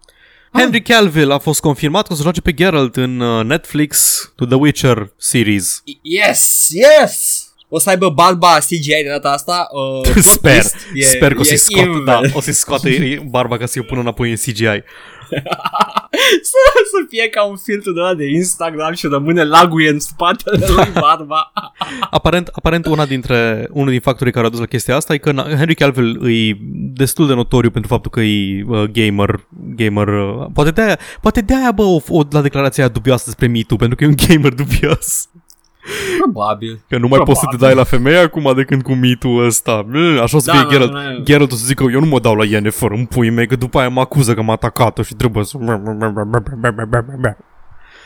Henry Cavill a fost confirmat că o să joace pe Geralt în uh, Netflix to The Witcher series. Yes, yes! O să aibă barba CGI de data asta. Uh, plot Sper, twist, e- sper că o e să-i scoată, evil. da, o să-i scoate barba ca să-i o pună înapoi în CGI. să, să fie ca un filtru de ăla de Instagram și rămâne laguie în spatele lui barba. Aparent, aparent una dintre, unul din factorii care au dus la chestia asta e că na- Henry Cavill e destul de notoriu pentru faptul că e uh, gamer, gamer, uh, poate de-aia, poate de-aia bă, o, o, la declarația aia dubioasă despre Me Too, pentru că e un gamer dubios. Probabil. Că nu mai poți să te Probabil. dai la femeie acum de când cu Me Too ăsta. Bă, Așa o să Da, fie da, Geralt. da. Geralt o să zică, eu nu mă dau la Yennefer în pui mei, că după aia mă acuză că m-a atacat-o și trebuie să...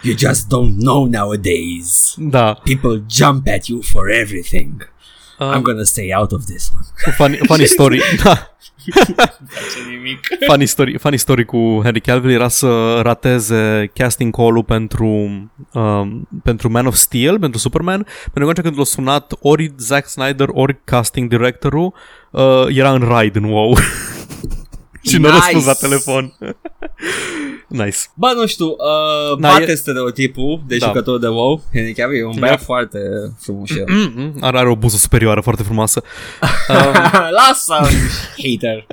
You just don't know nowadays. Da. People jump at you for everything. I'm Uh, gonna stay out of this one. funny, funny story. da. Face nimic. funny story, funny story cu Henry Cavill era să rateze casting call-ul pentru, um, pentru Man of Steel, pentru Superman, pentru că atunci când l-a sunat ori Zack Snyder, ori casting directorul, uh, era în raid în WoW. și nu a Nice. răspuns la telefon. nice. Bă, nu știu, uh, Da, bate e- stereotipul de Da. jucător de WoW. Henry Cavill e un băiat foarte frumos. el. Mm-mm, are, are o buză superioară foarte frumoasă. Lasă hater. hater.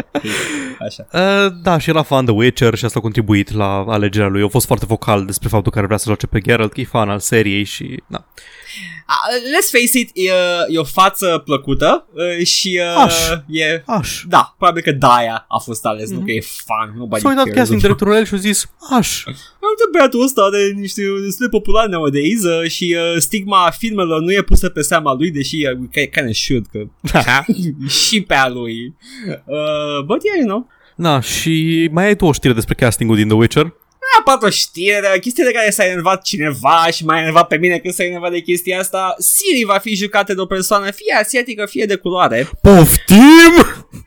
Așa. Uh, da, și era fan de Witcher și asta a contribuit la alegerea lui. A fost foarte vocal despre faptul că ar vrea să joace pe Geralt, că e fan al seriei și... Da. Uh, let's face it, e, e o față plăcută uh, și uh, Aș. e... Aș. Da, probabil că Daia a fost ales, nu că e fan, nobody S-a uitat cares. casting directorul la el și a zis, aș. Uite băiatul ăsta are niște destul de popular nowadays uh, și uh, stigma filmelor nu e pusă pe seama lui, deși uh, we kind of should, că și pe a lui. Uh, but yeah, you know. Da, și mai ai tu o știre despre castingul din The Witcher? Neapărat o știre, de chestie de care s-a enervat cineva și m-a enervat pe mine când s-a enervat de chestia asta. Siri va fi jucată de o persoană fie asiatică, fie de culoare. Poftim!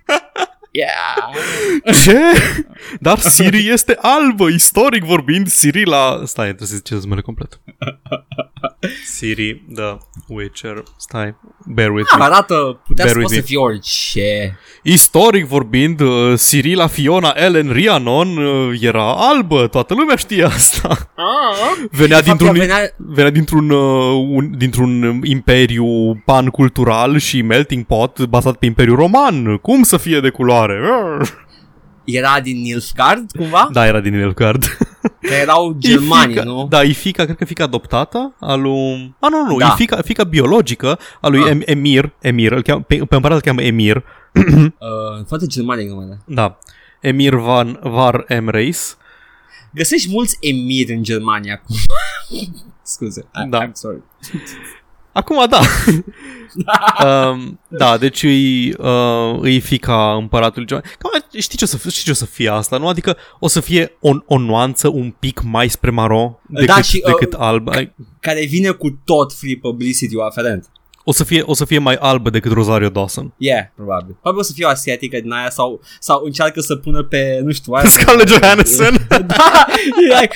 Yeah! Ce? Dar Siri este albă, istoric vorbind, Siri la... Stai, trebuie să ziceți numele complet. Siri, The Witcher, stai, bear with me. Arată, putea Bear să, with poate me. să fie orice. Istoric vorbind, uh, Cyrilla Fiona Ellen Rhiannon uh, era albă, toată lumea știe asta. Venea De fapt, dintr-un, ea venea- venea dintr-un, uh, un, dintr-un imperiu pan-cultural și melting pot bazat pe Imperiul Roman. Cum să fie de culoare? Era din Nilfgaard, cumva? Da, era din Elgard. Că erau E germani, fica, nu? Da, e fica, cred că fica adoptată a lui... A, nu, nu, Da. e fica, fica biologică a lui Ah. em, Emir. Emir, îl cheamă, pe, pe împărat îl cheamă Emir. Uh, foarte germani numele. Da. Emir Van Var Emreis. Găsești mulți emiri în Germania acum. Scuze. I, Da. I'm sorry. Acum da. um, da, deci îi, uh, îi fica împăratului John. Cam, știi, ce o să, știi ce o să fie asta, nu? Adică o să fie o, o nuanță un pic mai spre maro decât, Da, și, uh, decât alb. Ai- Care vine cu tot free publicity-ul aferent. O să, fie, o să fie mai albă decât Rosario Dawson. Yeah, probabil. Probabil o să fie o asiatică din aia sau, sau încearcă să pună pe, nu știu, aia. Scarlett Johansson. da, e like,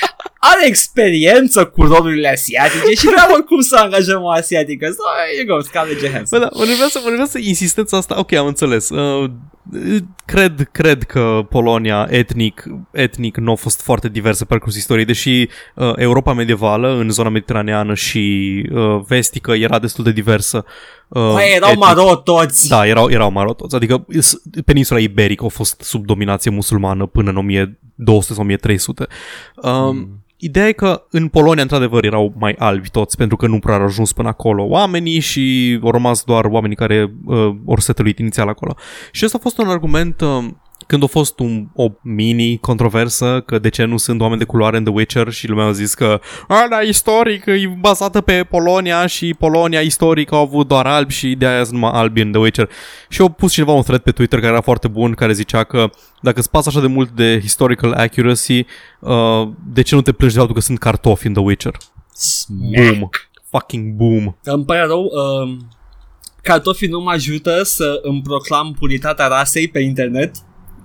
are experiență cu rolurile asiatice și vrea oricum să angajăm o asiatică. So, you go, Scarlett Johansson. Bă, da, mă nervează, mă nervează insistența asta. Ok, am înțeles. Uh, cred, cred că Polonia etnic, etnic nu a fost foarte diversă pe parcursul istoriei, deși uh, Europa medievală în zona mediteraneană și uh, vestică era destul de diversă. uh, Păi erau etnic. maro toți. Da, erau, erau maro toți. Adică s- peninsula iberică a fost sub dominație musulmană până în 1200 sau 1300. Um, mm. Ideea e că în Polonia, într-adevăr, erau mai albi toți, pentru că nu prea au ajuns până acolo oamenii și au rămas doar oamenii care uh, au settluit inițial acolo. Și ăsta a fost un argument uh, când a fost un, o mini-controversă că de ce nu sunt oameni de culoare în The Witcher și lumea a zis că a, da, istoric, e bazată pe Polonia și Polonia istoric au avut doar albi și de aia sunt numai albi în The Witcher. Și au pus cineva un thread pe Twitter care era foarte bun, care zicea că dacă îți pasă așa de mult de historical accuracy, uh, de ce nu te plângi de faptul că sunt cartofi în The Witcher? Boom. Fucking boom. Îmi pare rău, uh, cartofii nu mă ajută să îmi proclam puritatea rasei pe internet.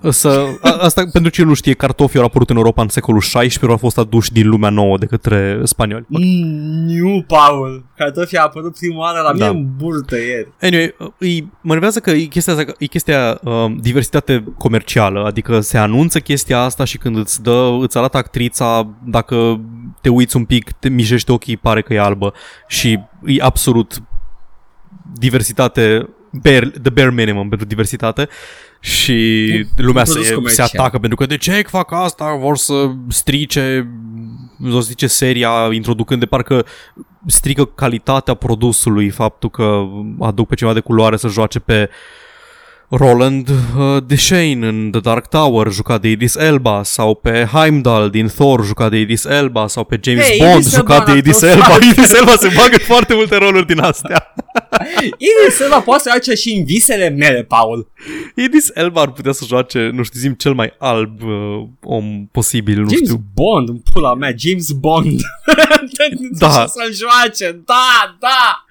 Să, a, asta, pentru cine nu știe, cartofii au apărut în Europa în secolul XVI, au fost aduși din lumea nouă de către spanioli. Mm, Nu, Paul. Cartofii a apărut prima oară la mine Da. în burtă ieri. Anyway, îi, mă nervează că e chestia, asta, e chestia uh, diversitate comercială, adică se anunță chestia asta și când îți dă, îți arată actrița, dacă te uiți un pic, te mijești ochii, pare că e albă și e absolut diversitate, bare, the bare minimum pentru diversitate și lumea produs se, se comercial. atacă pentru că de ce fac asta, vor să strice, vor să strice seria introducând de parcă strică calitatea produsului faptul că aduc pe cineva de culoare să joace pe Roland uh, Deschain în The Dark Tower jucat de Idris Elba sau pe Heimdall din Thor jucat de Idris Elba sau pe James Hey, Bond Idris Elba jucat de n-a Idris fost Elba. foarte- Idris Elba se bagă în foarte multe roluri din astea. Idris Elba poate să face și în visele mele, Paul. Idris Elba ar putea să joace, nu știu, zim cel mai alb uh, om posibil, nu James știu. Bond, în pula mea, James Bond. Da. Ce să-l joace, da, da.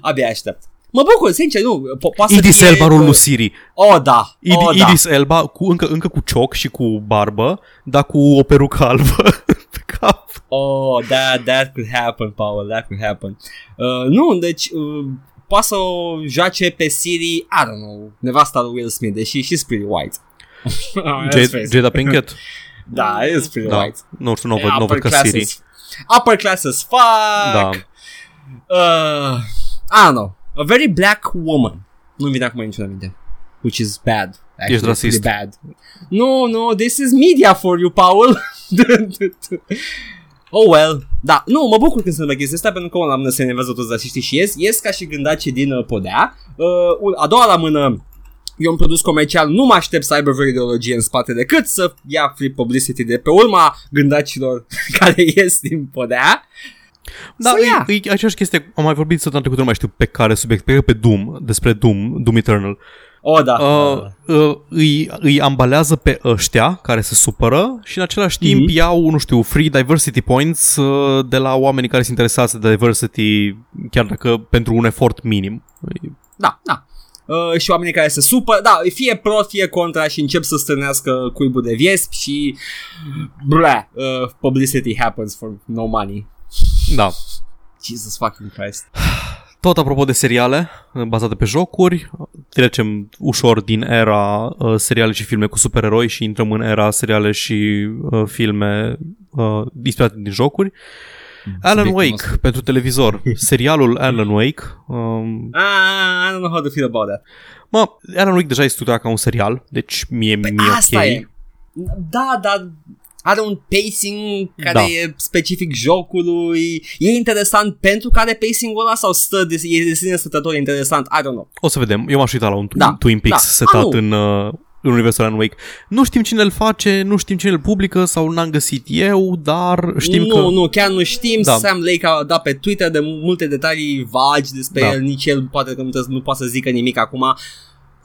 Abia aștept. Mă bucur, sincer, nu, po- poate Idris să fie... Elba rolul lui Siri. Oh, da, Id- oh, da. Idris Elba cu, încă, încă cu cioc și cu barbă, dar cu o perucă albă pe cap. Oh, that, that could happen, Paul, that could happen. Uh, nu, deci, uh, poate să o joace pe Siri, I don't know, nevasta lui Will Smith, deși she's pretty white. Let's face Jada, it. Jada Pinkett? Da, it's pretty Da. white. Nu știu, nu o văd, nu o upper văd ca class Siri. as- Upper class as fuck. Da. Uh, I don't know. A very black woman. Nu-mi vine acum niciun aminte. Which is bad. Actually, Ești rasist. pretty Bad. No, no, this is media for you, Paul. oh well. Da, nu, mă bucur când se întâmplă chestia asta pentru că una la mână se enervează toți rasiștii și ies, ies ca și gândace din uh, podea. Uh, un- a doua la mână eu un produs comercial nu mă aștept să aibă vreo ideologie în spate decât să ia free publicity de pe urma gândacilor care ies din podea. Da, Să ia. e, e aceeași chestie, am mai vorbit săptămâna trecută, nu mai știu pe care subiect, pe, pe Doom, despre Doom, Doom Eternal. Oh, da. Uh, uh, îi, îi ambalează pe ăștia care se supără și în același timp Mhm. iau, nu știu, free diversity points uh, de la oamenii care sunt interesați de diversity, chiar dacă pentru un efort minim. Da, da. Uh, și oamenii care se supă, da, fie pro, fie contra și încep să strânească cuibul de viesp și blah, uh, publicity happens for no money. Da. Jesus fucking Christ. Tot apropo de seriale uh, bazate pe jocuri, trecem ușor din era uh, seriale și filme cu supereroi și intrăm în era seriale și uh, filme uh, inspirate din jocuri. Alan Subiectul Wake nostru. pentru televizor. Serialul Alan Wake. Um, Ah, I don't know how to feel about that. mă, Alan Wake deja e studiat ca un serial, deci mie Păi mi-e asta ok. e. Da, dar are un pacing care Da. e specific jocului. E interesant pentru că are pacing-ul ăla sau stă de, e de sine stătător interesant? I don't know. O să vedem. Eu m-aș uita la un Da, Twin Peaks da. setat Ah, nu. în, uh, în universul Alan Wake. Nu știm cine îl face, nu știm cine îl publică sau n-am găsit eu, dar știm nu, că... nu, chiar nu știm. Da. Da. Sam Lake a dat pe Twitter de multe detalii vagi despre Da. da. el, nici el poate că nu, trebuie- nu poate să zică nimic acum.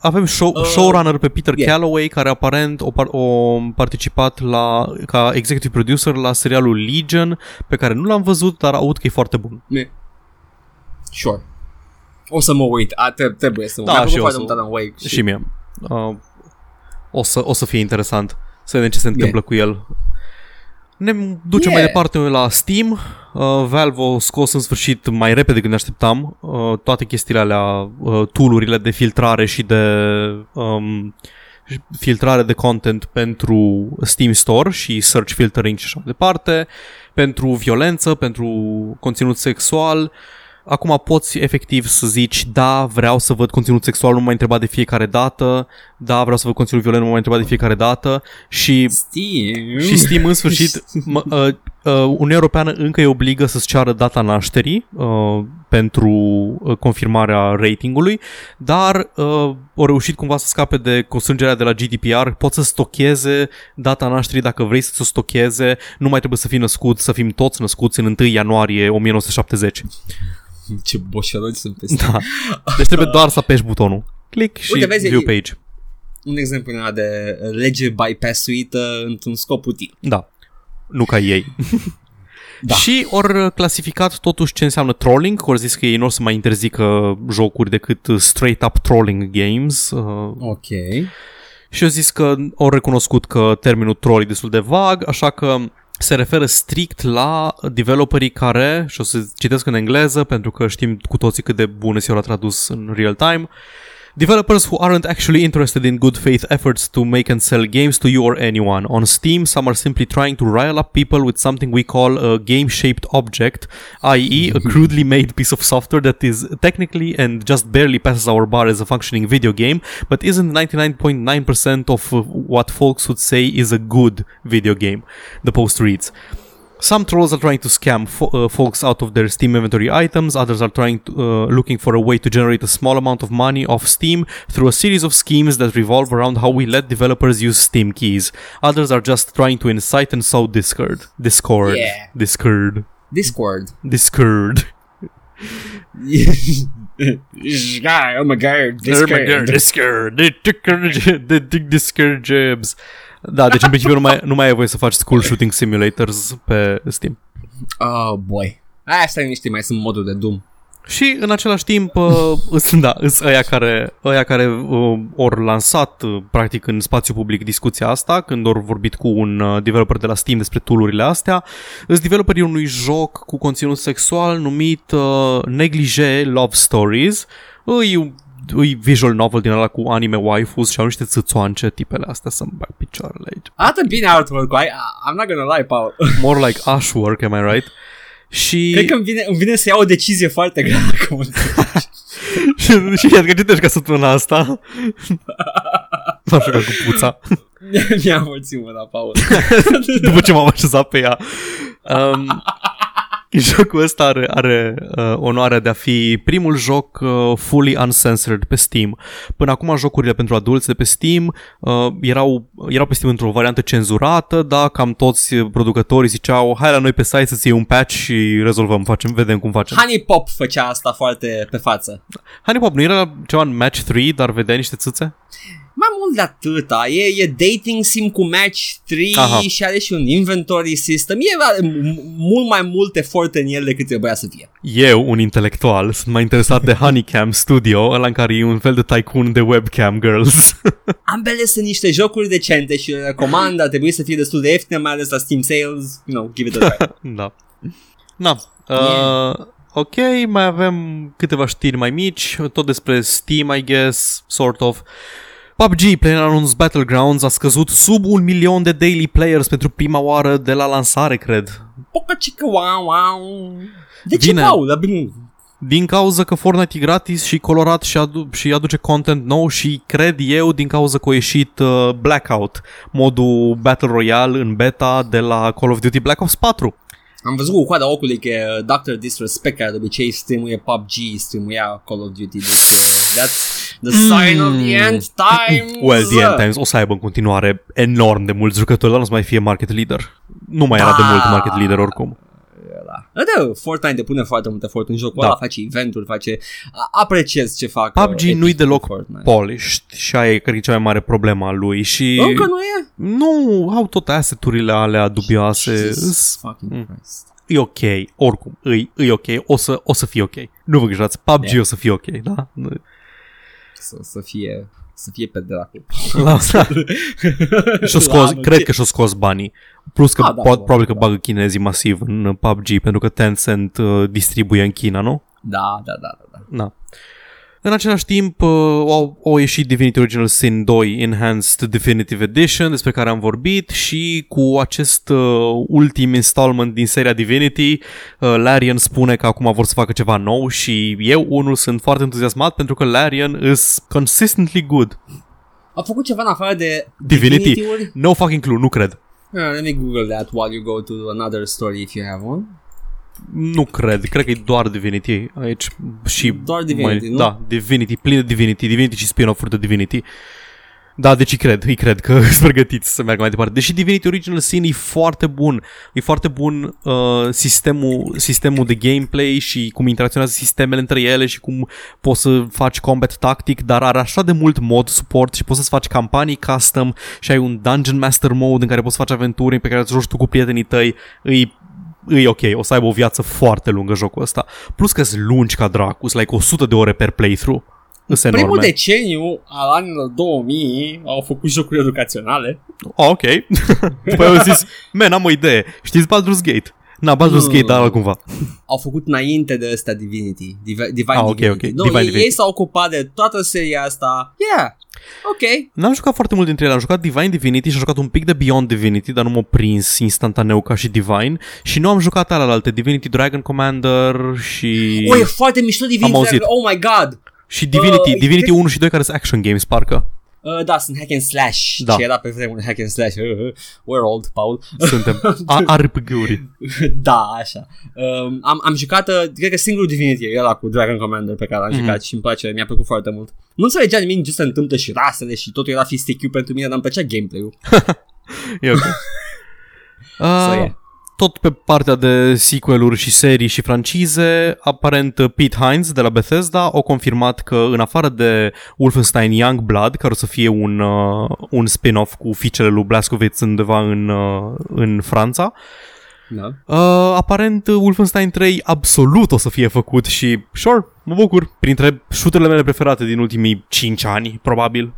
Avem show, Uh, showrunner pe Peter yeah. Calloway, care aparent o, par- o participat la, ca executive producer la serialul Legion, pe care nu l-am văzut, dar aud că e foarte bun. Me. Sure. O să mă uit, a, tre- trebuie să mă Da, Mi-a plăcut și eu foarte o să- mult Alan Wake. Și, Și mie. Uh, o, să, o să fie interesant să vedem ce se întâmplă cu el. Ne ducem mai Yeah. departe la Steam. Uh, Valve a scos în sfârșit mai repede decât ne așteptam uh, toate chestiile alea, uh, tool-urile de filtrare și de um, filtrare de content pentru Steam Store și search filtering și așa mai departe, pentru violență, pentru conținut sexual. Acum poți efectiv să zici, da, vreau să văd conținut sexual, nu m-ai întrebat de fiecare dată, da, vreau să văd conținut violent, nu m-ai întrebat de fiecare dată și Steam. și Steam în sfârșit, m- uh, uh, Uniunea Europeană încă îi obligă să-ți ceară data nașterii uh, pentru uh, confirmarea ratingului, dar uh, au reușit cumva să scape de constrângerea de la GDPR, pot să stocheze data nașterii dacă vrei să o stocheze, nu mai trebuie să fii născut, să fim toți născuți în 1 ianuarie 1970. Ce boșoroni sunt pe Steam. Da. Deci trebuie doar să apeși butonul. Click și Uite, vezi, view e- page. Un exemplu ăla de lege bypass-uită într-un scop util. Da. Nu ca ei. Da. Și ori clasificat totuși ce înseamnă trolling, ori zis că ei nu o să mai interzică jocuri decât straight up trolling games. Uh, Ok. și au zis că au recunoscut că termenul troll e destul de vag, așa că se referă strict la developerii care, și o să citesc în engleză pentru că știm cu toții cât de bun este la tradus în real time, Developers who aren't actually interested in good faith efforts to make and sell games to you or anyone. On Steam, some are simply trying to rile up people with something we call a game shaped object, i.e., a crudely made piece of software that is technically and just barely passes our bar as a functioning video game, but isn't 99.9% of what folks would say is a good video game, the post reads. Some trolls are trying to scam fo- uh, folks out of their Steam inventory items. Others are trying to, uh, looking for a way to generate a small amount of money off Steam through a series of schemes that revolve around how we let developers use Steam keys. Others are just trying to incite and sow discord. Discord. Yeah. Discord. Discord. Discord. oh my god, Discord. Discord. Discord. Discord jabs. Da, deci în principiu nu mai, nu mai ai voie să faci school shooting simulators pe Steam. Oh boy. Asta e niște mai sunt modul de Doom. Și în același timp, uh, sunt da, sunt ăia care, ăia care uh, au lansat uh, practic în spațiu public discuția asta, când au vorbit cu un uh, developer de la Steam despre tool astea. Sunt developerii unui joc cu conținut sexual numit uh, Neglige Love Stories. Îi îi visual novel din ăla cu anime waifus și au niște țâțoance tipele astea să-mi bag picioarele aici. Arată bine artwork-ul, I, I'm not gonna lie, Paul. More like ashwork, am I right? Și... Cred că îmi vine, îmi vine să iau o decizie foarte grea acum. și, și iată că citești ca săptămâna asta. M-am jucat cu puța. Mi-a mulțit mâna, Paul. După ce m-am așezat pe ea. Um, jocul ăsta are, are uh, onoarea de a fi primul joc uh, fully uncensored pe Steam. Până acum jocurile pentru adulți de pe Steam uh, erau, erau pe Steam într-o variantă cenzurată, dar cam toți producătorii ziceau hai la noi pe site să-ți iei un patch și rezolvăm, facem, vedem cum facem. Honey Pop făcea asta foarte pe față. Honey Pop nu era ceva în Match 3, dar vedea niște țâțe? Mai mult de atâta, e, e dating sim cu Match 3 Aha. și are și un inventory system. E m- mult mai mult efort în el decât trebuia să fie. Eu, un intelectual, sunt mai interesat de Honeycam Studio, ăla în care e un fel de tycoon de webcam girls. Ambele sunt niște jocuri decente și le recomand, ar trebui să fie destul de ieftine, mai ales la Steam Sales, you know, give it a try. da. Na. Uh, ok, mai avem câteva știri mai mici, tot despre Steam, I guess, sort of. PUBG, PlayerUnknown's Battlegrounds, a scăzut sub un milion de daily players pentru prima oară de la lansare, cred. Poca cică, wow, wow. De ce, Bine. Paul? La bine. Din cauza că Fortnite e gratis și colorat și, adu- și aduce content nou și cred eu din cauza că a ieșit uh, Blackout, modul Battle Royale în beta de la Call of Duty Black Ops 4. Am văzut cu coada ocului că Dr. Disrespect, care de obicei streamuie PUBG, streamuia Call of Duty, deci uh, that's the sign of the end times. Well, The End Times o să aibă în continuare enorm de mulți jucători, dar nu o să mai fie market leader. Nu mai era de Da. mult market leader oricum. Da, da, Fortnite depune foarte mult efort în jocul Da. ăla, face eventuri, face... a- Apreciez ce fac PUBG uh, Epic nu-i cu deloc Fortnite. polished și aia e, cred că, cea mai mare problemă a lui și... Încă nu e? Nu, au tot asset-urile alea dubioase. Jesus Îs- fucking Mm. Christ. E ok, oricum, e, e ok, o să, o să fie ok. Nu vă îngrijorați, PUBG Yeah. o să fie ok, da? Să, să fie să fie pe dracu. La- și-o scos, La- cred că și-o scos banii. Plus că Ah, da, da, po- da, probabil că da. bagă chinezii masiv în PUBG pentru că Tencent uh, distribuie în China, nu? Da, da, da, da. da. Na. În același timp, uh, au, au ieșit Divinity Original Sin 2 Enhanced Definitive Edition, despre care am vorbit, și cu acest uh, ultim installment din seria Divinity, uh, Larian spune că acum vor să facă ceva nou și eu, unul, sunt foarte entuziasmat pentru că Larian is consistently good. Au făcut ceva în afară de Divinity? Divinity-uri? No fucking clue, nu cred. Uh, let me google that while you go to another story if you have one. Nu cred, cred că e doar Divinity aici și Doar Divinity, nu? Da, Divinity, plin de Divinity, Divinity și spin-off-uri de Divinity. Da, deci îi cred, îi cred că sunt pregătiți să meargă mai departe. Deși Divinity Original Sin e foarte bun, e foarte bun uh, sistemul, sistemul de gameplay și cum interacționează sistemele între ele și cum poți să faci combat tactic, dar are așa de mult mod support și poți să-ți faci campanii custom și ai un Dungeon Master mode în care poți să faci aventuri pe care îți joci tu cu prietenii tăi, îi e ok, o să aibă o viață foarte lungă jocul ăsta. Plus că sunt lungi ca dracu, sunt like 100 de ore per playthrough. Sunt Primul enorme. deceniu al anilor 2000 au făcut jocuri educaționale. Oh, ok. După aia au zis, man, am o idee. Știți Baldur's Gate? Na, Baldur's Nu. Gate, dar altcumva. Au făcut înainte de ăsta Divinity. Divi- Divine Ah, ok, Divinity. ok. Nu, Divine ei, Divinity. ei s-au ocupat de toată seria asta. Yeah. Ok. N-am jucat foarte mult dintre ele. Am jucat Divine Divinity și am jucat un pic de Beyond Divinity, dar nu m-a prins instantaneu ca și Divine. Și nu am jucat alelalte, Divinity Dragon Commander și... O, e foarte mișto Divinity. Am auzit. Oh my god. și Divinity, Uh, Divinity cred- 1 și 2 care sunt action games, parcă. Uh, da, sunt hack and slash. Da. Ce era pe vremuri hack and slash. Uh, uh, we're old, Paul. Suntem. A- RPG-uri. da, așa. Um, am, am jucat, uh, cred că singurul Divinity era cu Dragon Commander pe care l-am Mhm. jucat și îmi place, mi-a plăcut foarte mult. Nu înțelegeam nimic ce se întâmplă și rasele și totul era fistic pentru mine, dar îmi plăcea gameplay-ul. E ok. So, Uh, yeah. Tot pe partea de sequel-uri și serii și francize, aparent uh, Pete Hines de la Bethesda au confirmat că în afară de Wolfenstein Youngblood, care o să fie un, uh, un spin-off cu fiicele lui Blazkowicz undeva în, uh, în Franța, Da. uh, aparent uh, Wolfenstein 3 absolut o să fie făcut și, sure, mă bucur, printre shooterele mele preferate din ultimii 5 ani, probabil.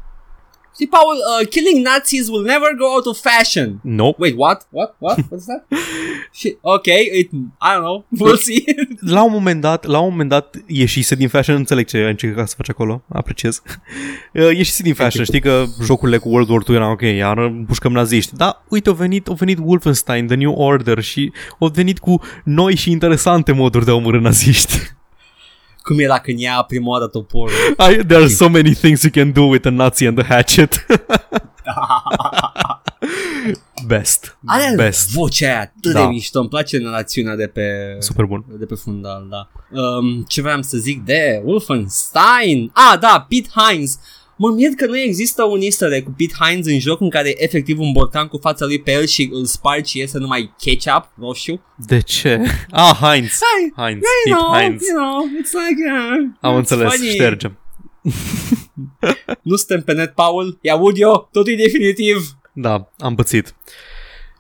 See, Paul, uh, killing Nazis will never go out of fashion. No. Wait, what? What? What? What's that? Shit. Okay, it, I don't know. We'll see. La un moment dat, la un moment dat ieșise din fashion, înțeleg ce ai încercat să faci acolo, apreciez. Uh, ieșise din fashion, știi că jocurile cu World War II erau ok, iar împușcăm naziști. Da, uite, au venit, au venit Wolfenstein, The New Order și au venit cu noi și interesante moduri de a omorâ naziști. Cum era când ia prima oară toporul. I, there are so many things you can do with a Nazi and a hatchet. Best. Are Best. vocea aia atât Da. de mișto. Îmi place narațiunea de pe... Super bun. De pe fundal, da. Um, ce vreau să zic de Wolfenstein? Ah, da, Pete Hines. Mă mir că nu există un easter egg cu Pete Hines în joc în care e efectiv un borcan cu fața lui pe el și îl spargi și iese numai ketchup roșu. De ce? Ah, Heinz. Hai, Heinz. you Pete know, Heinz. you know, it's like, uh, Am it's înțeles, funny. ștergem. Nu suntem pe net, Paul. I aud eu, totul e definitiv. Da, am pățit.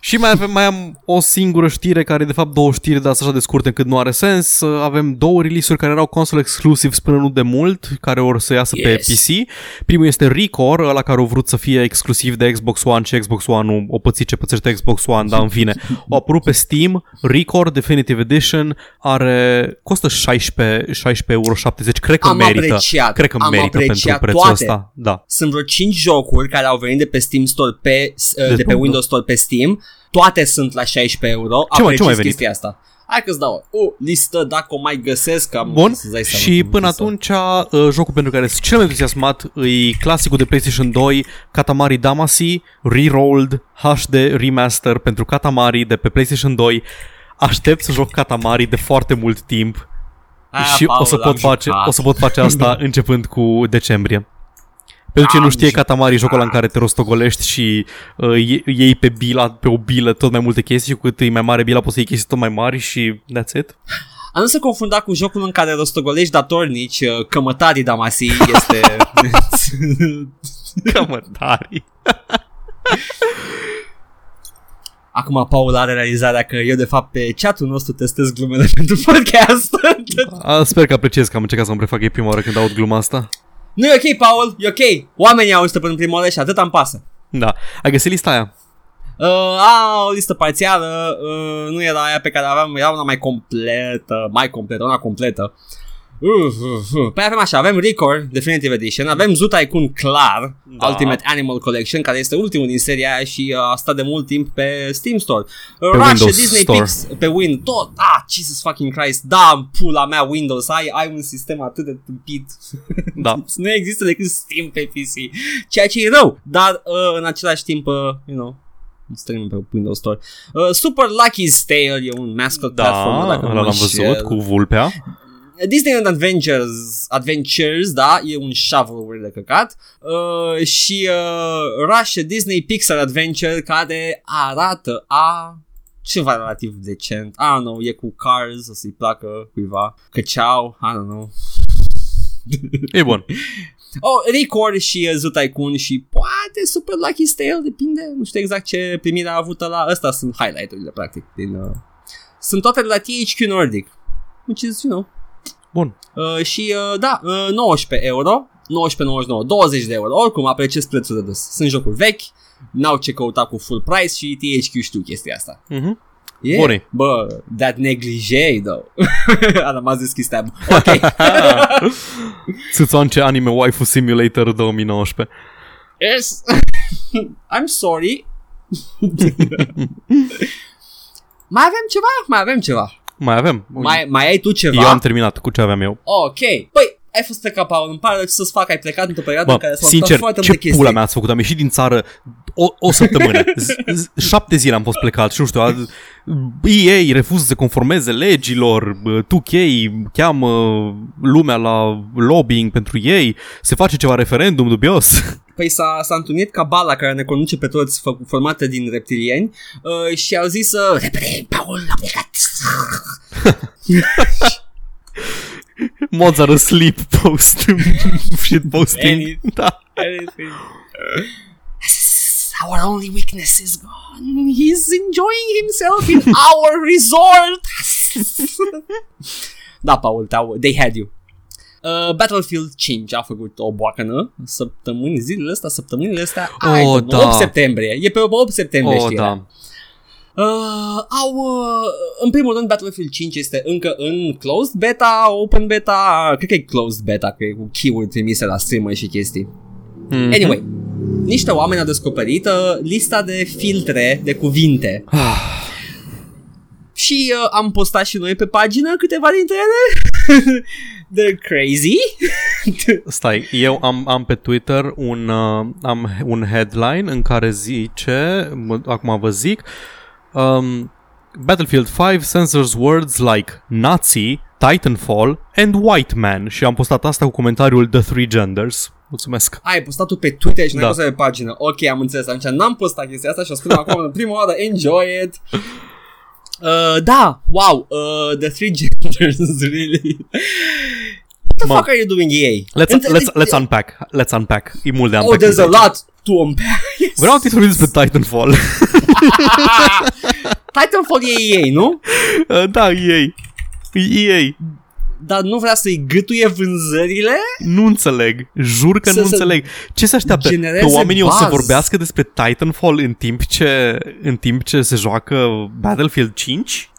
Și mai, avem, mai am o singură știre care e de fapt două știri, dar sunt așa de scurte încât nu are sens. Avem două release-uri care erau console exclusive până nu de mult, care or să iasă pe Yes. PC. Primul este Recore, ăla care au vrut să fie exclusiv de Xbox One și Xbox One o pățit ce pățește Xbox One, dar în fine. O apărut pe Steam, Recore Definitive Edition, are, costă 16, 16,70 euro, cred că Am merită. apreciat, cred că am merită pentru apreciat prețul toate. ăsta. Da. Sunt vreo 5 jocuri care au venit de pe Steam Store pe, uh, de pe Desbloc, Windows Store pe Steam. Toate sunt la 16 euro. Ce mai- ce mai Apreciez venit? chestia asta. Hai că-ți dau o listă dacă o mai găsesc. Am Bun, să-ți dai seama și cum până să- atunci uh, jocul pentru care sunt cel mai entuziasmat e clasicul de PlayStation 2 Katamari Damacy Rerolled HD Remaster pentru Katamari de pe PlayStation 2 Aștept să joc Katamari de foarte mult timp Aia, și Paul, o să, am pot face, jucat. o să pot face asta începând cu decembrie. Pentru ce nu Am știe jucat. Katamari, jocul ăla în care te rostogolești și uh, iei- iei pe bila, pe o bilă tot mai multe chestii și cu cât e mai mare bila poți să iei chestii tot mai mari și that's it. A nu se confunda cu jocul în care rostogolești datornici, uh, cămătarii Damasi este... Kamatari. Acum Paul are realizarea că eu de fapt pe chatul nostru testez glumele pentru podcast. A, sper că apreciez că am încercat să mă prefac ei prima oară când aud gluma asta. Nu e ok, Paul, e ok. Oamenii au auzit pentru prima oară și atât îmi pasă. Da. Ai găsit lista aia? Uh, a, o listă parțială, uh, nu era aia pe care aveam, era una mai completă, mai completă, una completă. Uh, uh, uh. Păi avem așa, avem Record Definitive Edition, avem Zoo Tycoon clar, Da. Ultimate Animal Collection, care este ultimul din seria aia și uh, a stat de mult timp pe Steam Store. Uh, Pe Russia, Windows Disney Store. Pix, pe Win, tot, ah, Jesus fucking Christ, da, pula mea Windows, ai, ai un sistem atât de tâmpit. Da. nu există decât Steam pe PC, ceea ce e rău, dar uh, în același timp, uh, you know, stream pe Windows Store. Uh, Super Lucky's Tale e un mascot Da, platform, dacă nu ăla mă l-am înșel. văzut cu vulpea. Disney Adventures, Adventures, da, e un shovel de căcat uh, și uh, Russia Disney Pixar Adventure care arată a ceva relativ decent. I don't know, e cu Cars, o să-i placă cuiva. Căceau, I don't know. E bun. Oh, Record și uh, Zoo Tycoon și poate Super Lucky Tale, depinde, nu știu exact ce primire a avut la Astea sunt highlight-urile, practic, din... Uh, sunt toate de la THQ Nordic, which is, you know, Bun. Uh, și uh, da, uh, 19 euro, 19,99, 20 de euro, oricum apreciez prețul de dus. Sunt jocuri vechi, n-au ce căuta cu full price și THQ știu chestia asta. Mhm. Yeah. Bune. Bă, that negligee, though. a rămas deschis tab. Ok. Țâțoance Anime Waifu Simulator 2019. yes. I'm sorry. mai avem ceva? Mai avem ceva. Mai avem. Mai, mai ai tu ceva? Eu am terminat cu ce aveam eu. Ok. Păi, ai fost plecat, Paul. Îmi pare rău ce să-ți fac. Ai plecat într-o perioadă în Bă, care s-au sincer, întâmplat foarte ce multe chestii. pula mea ați făcut? Am ieșit din țară o, o săptămână. Z- z- șapte zile am fost plecat și nu știu, a- EA refuză să se conformeze legilor, bă, 2K cheamă lumea la lobbying pentru ei, se face ceva referendum dubios. Păi s-a, s-a întâlnit cabala care ne conduce pe toți fă, formată din reptilieni uh, și au zis uh, repede, Paul a plecat. Mozart asleep post shit posting. Any- Da. Our only weakness is gone. He's enjoying himself in our resort. da, Paul, te-au, they had you. Uh, Battlefield 5 a făcut o boacănă săptămâni, zilele astea, săptămânile astea, Oh, I don't know, da. 8 septembrie, e pe 8 septembrie Oh, știrea. da. Uh, au, uh, în primul rând Battlefield 5 este încă în closed beta, open beta, cred că e closed beta, că e cu keyword trimise la streamer și chestii. Mhm. Anyway, niște oameni au descoperit uh, lista de filtre de cuvinte și uh, am postat și noi pe pagină câteva dintre ele. They're crazy. Stai, eu am, am pe Twitter un, uh, am un headline în care zice, mă- acum vă zic, um, Battlefield 5 censors words like Nazi, Titanfall and white man și am postat asta cu comentariul The Three Genders. Mulțumesc. Ai postat-o pe Twitter și n-ai Da. postat pe pagină. Ok, am înțeles. Atunci n-am postat chestia asta și o spun acum în prima oară. Enjoy it. Uh, da, wow, uh, the three genders, really. What the Mă. fuck are you doing, EA? Let's, Înțe- let's, let's unpack. Let's unpack. E mult de Oh, unpack. there's a lot to unpack. Yes. Vreau să vorbim despre Titanfall. Titanfall e EA, nu? Uh, da, ei. EA. Dar nu vrea să-i gâtuie vânzările? Nu înțeleg. Jur că Să- nu să înțeleg. Ce se așteaptă? genereze Că oamenii o să buzz. vorbească despre Titanfall în timp ce, în timp ce se joacă Battlefield 5?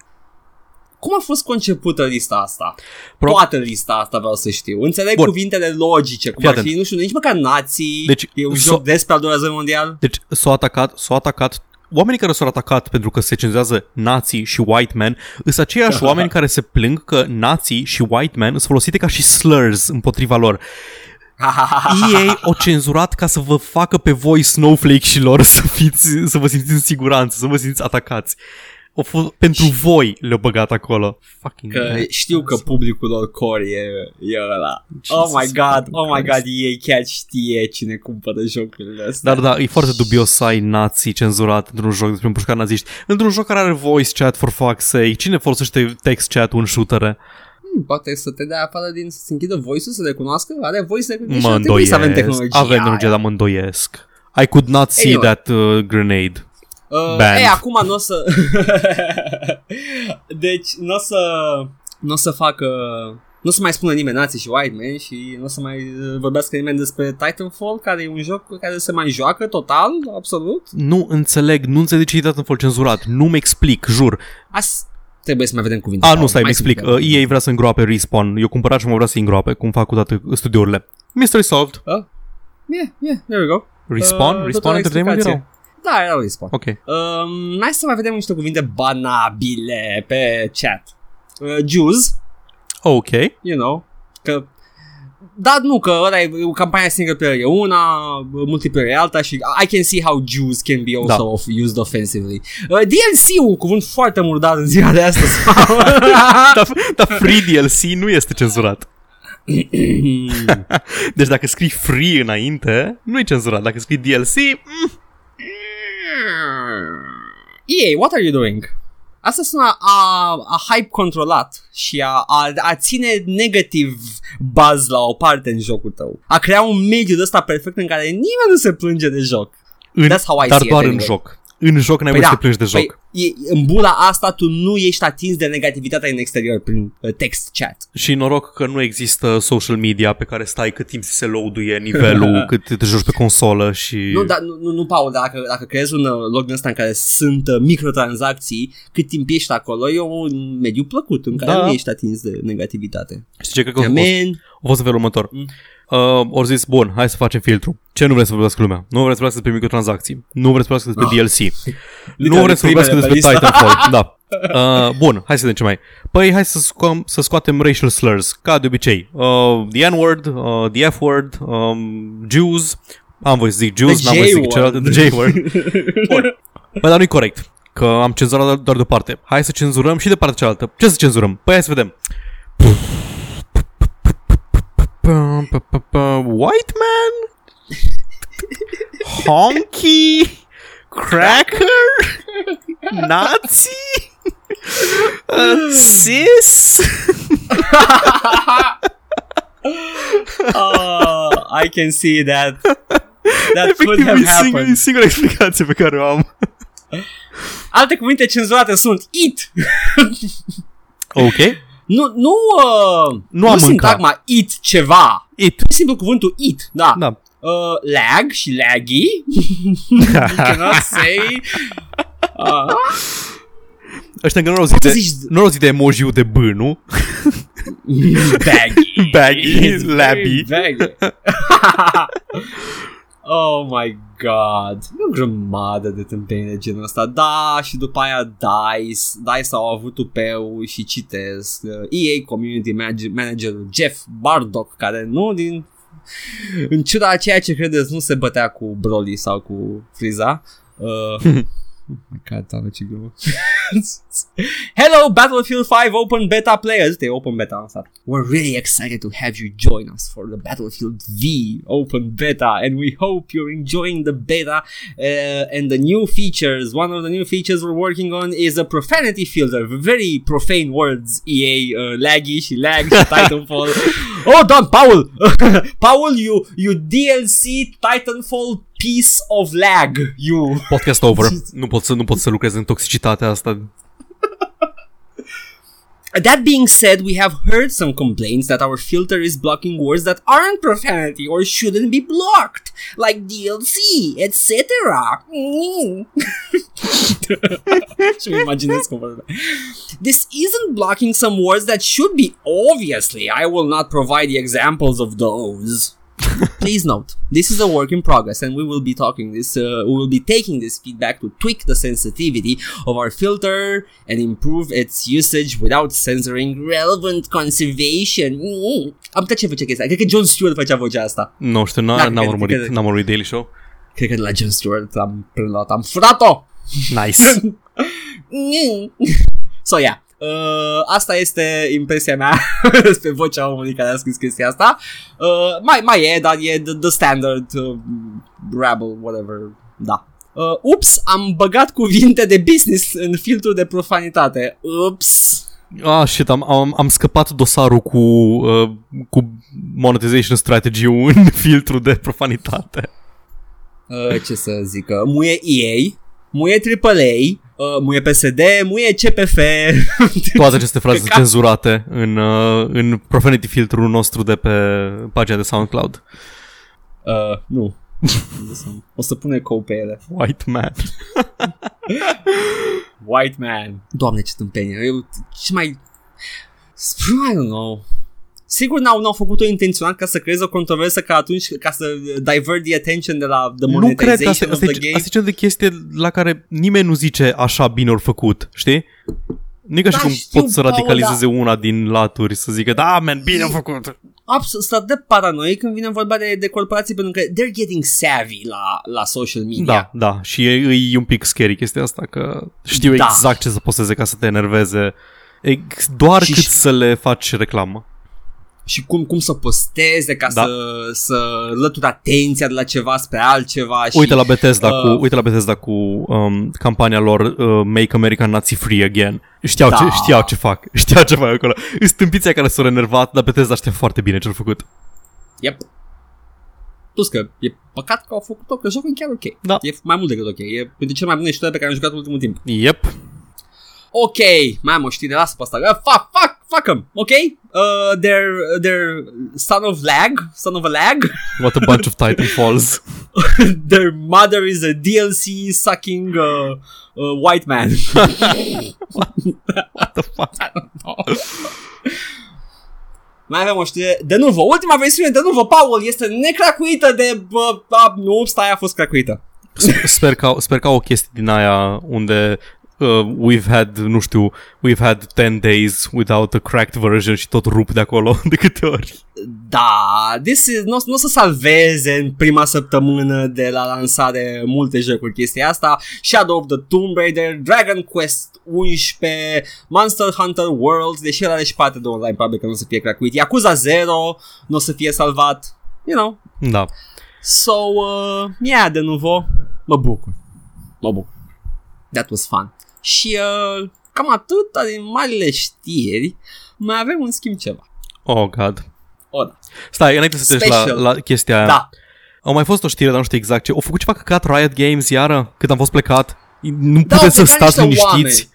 Cum a fost concepută lista asta? Pro- Toată lista asta vreau să știu. Înțeleg Bun. cuvintele logice, cum Fii ar fi, atent. nu știu, nici măcar nații. Deci, e un so- joc despre al doilea război mondial. Deci s-au atacat, s-au atacat Oamenii care s-au atacat pentru că se cenzurează nații și white man sunt aceiași oameni care se plâng că nații și white man sunt folosite ca și slurs împotriva lor. EA o cenzurat ca să vă facă pe voi snowflake-șilor să, fiți, să vă simțiți în siguranță, să vă simțiți atacați. O f- pentru voi le-au băgat acolo. Fucking Că man. știu că publicul lor core e, e ăla. Jesus oh my god, fucking oh my Christ. god, EA chiar știe cine cumpără jocurile astea. Dar da, e foarte dubios să ai nații cenzurat într-un joc despre împușcat naziști. Într-un joc care are voice chat, for fuck's sake. Cine folosește text chat în shootere? Hmm, poate să te dea afară din să se închidă voice-ul, să recunoască, are voice recognition, Mă ar trebui să avem îndoiesc. tehnologia Avem tehnologia, aia. dar mă îndoiesc. I could not see Anyway. that uh, grenade. Uh, Banned. ei, acum nu o să... deci, nu o să... Nu o să facă... Nu o să mai spună nimeni nații și white man și nu o să mai uh, vorbească nimeni despre Titanfall, care e un joc care se mai joacă total, absolut. Nu înțeleg, nu înțeleg de ce e Titanfall cenzurat. Nu-mi explic, jur. As... trebuie să mai vedem cuvinte. A, Paul. nu, stai, mi Mai explic. sunt Uh, EA vrea să îngroape Respawn. Eu cumpărat și mă vrea să îngroape, cum fac cu toate studiourile. Mystery solved. Uh, yeah, yeah, there we go. Respawn? Uh, Respawn tot o Entertainment explicație. erau? Da, era Respawn. Ok. Um, hai să mai vedem niște cuvinte banabile pe chat. Uh, Jews, Ok. you know, că da, nu, că ăla e campania single player e una, multiplayer e alta și I can see how Jews can be also Da. of, used offensively. Uh, DLC, un cuvânt foarte murdar în ziua de astăzi. Dar da, free DLC nu este cenzurat. Deci dacă scrii free înainte, nu e cenzurat. Dacă scrii DLC, mm, EA, what are you doing? Asta sună a, a hype controlat și a, a, a ține negativ buzz la o parte în jocul tău. A crea un mediu de ăsta perfect în care nimeni nu se plânge de joc. în, That's how I dar see it doar în anyway. joc. În joc n-ai Păi voie să da, te plângi de joc. Păi, e, în bula asta tu nu ești atins de negativitatea în exterior prin uh, text chat. Și noroc că nu există social media pe care stai cât timp se loaduie nivelul, cât te joci pe consolă și... Nu, da, nu, nu, nu Paul, dacă, dacă creezi un uh, loc din ăsta în care sunt uh, microtransacții, cât timp ești acolo, e un mediu plăcut în care Da. nu ești atins de negativitate. Știi ce cred că a fost? Amen. A fost în felul următor. Mm. Uh, ori zis, bun, hai să facem filtru. Ce nu vreți să vorbească lumea? Nu vreți să vorbească despre microtransacții. Nu vreți să vorbească despre Oh. DLC. nu Literally vreți să vorbească primele despre pe listă. Titanfall. Da. Uh, bun, hai să vedem ce mai. Păi hai să, sco- să scoatem racial slurs, ca de obicei. Uh, the N-word, uh, the F-word, um, Jews. Am voie să zic Jews, The n-am voie să zic J-word. celălalt, the J-word. Bun. Păi dar nu-i corect. Că am cenzurat doar- doar de o parte. Hai să cenzurăm și de partea cealaltă. Ce să cenzurăm? Păi hai să vedem. White man? Honky? Cracker? Nazi? Uh, sis? uh, I can see that. That could have happened. singura explicație pe care o am. Alte cuvinte cenzurate sunt it. Ok. Nu, nu, uh, Nu a mânca. sintagma it ceva. It. E simplu cuvântul it, da. Da. Uh, lag și laggy. you cannot say. Uh, Ăștia încă nu au zis de, zici- nu au zis de emoji de B, nu? baggy. Baggy, It's labby. very baggy. oh my god. E o grămadă de tâmpenii de genul ăsta. Da, și după aia DICE. DICE au avut tupeu și citesc. Uh, EA Community Manag- Manager Jeff Bardock, care nu din... În ciuda a ceea ce credeți, nu se bătea cu Broly sau cu Frieza. Uh, Oh my god, doamne, ce glumă. Hello, Battlefield 5 open beta players. Este open beta asta. We're really excited to have you join us for the Battlefield V open beta, and we hope you're enjoying the beta uh, and the new features. One of the new features we're working on is a profanity filter. Very profane words, EA, uh, laggy și lag și Titanfall. oh, Don, Paul! Paul, you, you DLC Titanfall piece of lag, you. Podcast over. nu pot să, nu pot să lucrez în toxicitatea asta. That being said, we have heard some complaints that our filter is blocking words that aren't profanity or shouldn't be blocked, like DLC, etc. Și-mi imaginez cum vorbea. This isn't blocking some words that should be. Obviously, I will not provide the examples of those. Please note, this is a work in progress, and we will be talking this. Uh, we will be taking this feedback to tweak the sensitivity of our filter and improve its usage without censoring relevant conservation. Mm. Am uitat ce făcea chestia. Cred că John Stewart făcea vocea asta. Nu știu, n- n-am cred- urmărit, n-am urmărit Daily Show. Cred că de la John Stewart am preluat, am furat-o. Nice. Mm. so, yeah. Uh, asta este impresia mea despre vocea omului care a scris chestia asta. Uh, mai, mai e, dar e the, the standard uh, rabble, whatever. Da. Uh, ups, am băgat cuvinte de business în filtrul de profanitate. Ups. Ah, shit, am, am, am scăpat dosarul cu, uh, cu monetization strategy în filtru de profanitate. Uh, ce să zic, uh, muie EA, muie AAA, uh, muie PSD, muie CPF. Toate aceste fraze sunt Căcat. cenzurate în, uh, în profanity filtrul nostru de pe pagina de SoundCloud. uh, nu. O să pune cou pe ele. White man. White man. Doamne, ce tâmpenie. Eu, ce mai... I don't know. Sigur n-au, n-au făcut-o intenționat ca să creeze o controversă ca atunci, ca să divert the attention de la the Nu cred, asta, monetization asta, of the e- game. asta e cel de chestie la care nimeni nu zice așa bine ori făcut, știi? Nu e ca și Da, cum știu, pot să Paul, radicalizeze una din laturi, să zică, da, man, bine făcut. Absolut, sunt de paranoic când vine vorba de, de corporații pentru că they're getting savvy la, la social media. Da, da, și e, e un pic scary chestia asta, că știu Da. exact ce să poseze ca să te enerveze, Ex- doar Și- cât să le faci reclamă. Și cum, cum să posteze ca Da. să, să lături atenția de la ceva spre altceva. Și, Uite la Bethesda, uh, cu, uite la Bethesda cu um, campania lor uh, Make America Nazi Free Again. Știau, Da. ce, știau ce fac, știau ce fac acolo. Sunt stâmpiții care s-au enervat, dar Bethesda știa foarte bine ce-au făcut. Yep. Plus că e păcat că au făcut-o, că jocul e chiar ok. Da. E mai mult decât ok. E printre cele mai bune știri pe care am jucat în ultimul timp. Yep. Ok, mai am o știre, lasă pe asta. Uh, fuck, fuck, fuck them, ok? Uh, they're, they're son of lag, son of a lag. What a bunch of Titanfalls. Their mother is a DLC sucking uh, uh, white man. What the fuck? Mai avem o știre de nuvo. Ultima versiune de nuvo, Paul, este necracuită de... Bă, a, nu, stai, a fost cracuită. Sper- Sper că, sper că au o chestie din aia unde uh, we've had, nu știu, we've had 10 days without a cracked version și tot rup de acolo de câte ori. Da, this is, nu, nu o să salveze în prima săptămână de la lansare multe jocuri chestia asta. Shadow of the Tomb Raider, Dragon Quest 11, Monster Hunter World, deși el are și parte de online, probabil că nu o să fie cracuit. Yakuza 0 nu o să fie salvat. You know. Da. So, uh, yeah, de nuvo, mă bucur. Mă bucur. That was fun. Și uh, cam atât din marile știri. Mai avem în schimb ceva. Oh, God. O, da. Stai, înainte să treci la, Special. la chestia aia. Da. Au mai fost o știre, dar nu știu exact ce. Au făcut ceva căcat Riot Games iară, cât am fost plecat. Nu Da, puteți au să plecat stați niște liniștiți.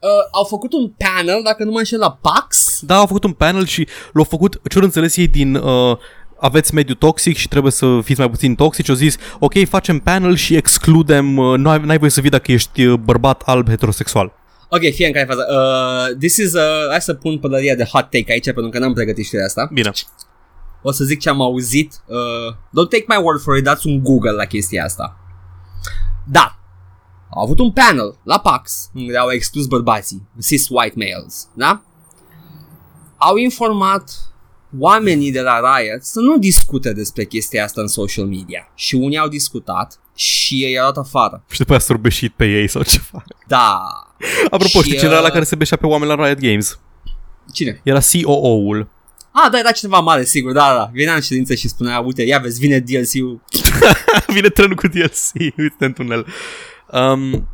Uh, au făcut un panel, dacă nu mă înșel, la PAX. Da, au făcut un panel și l-au făcut, ce au înțeles ei din... Uh, aveți mediu toxic și trebuie să fiți mai puțin toxici. Au zis, ok, facem panel și excludem, uh, nu ai, n-ai voie să vii dacă ești uh, bărbat alb heterosexual. Ok, fie în care fază. Uh, this is, uh, hai să pun pălăria de hot take aici, pentru că n-am pregătit știrea asta. Bine. O să zic ce am auzit. Uh, don't take my word for it, dați un Google la chestia asta. Da. Au avut un panel la PAX, unde au exclus bărbații, cis white males, da? Au informat oamenii de la Riot să nu discute despre chestia asta în social media. Și unii au discutat și ei au dat afară. Și după aia s-au beșit pe ei sau ceva. Da. Apropo, Și, știi cine era la uh, care se beșea pe oameni la Riot Games? Cine? Era COO-ul. Ah, da, era cineva mare, sigur, da, da. Venea în ședință și spunea, uite, ia vezi, vine DLC-ul. Vine trenul cu DLC, uite în tunel. Um,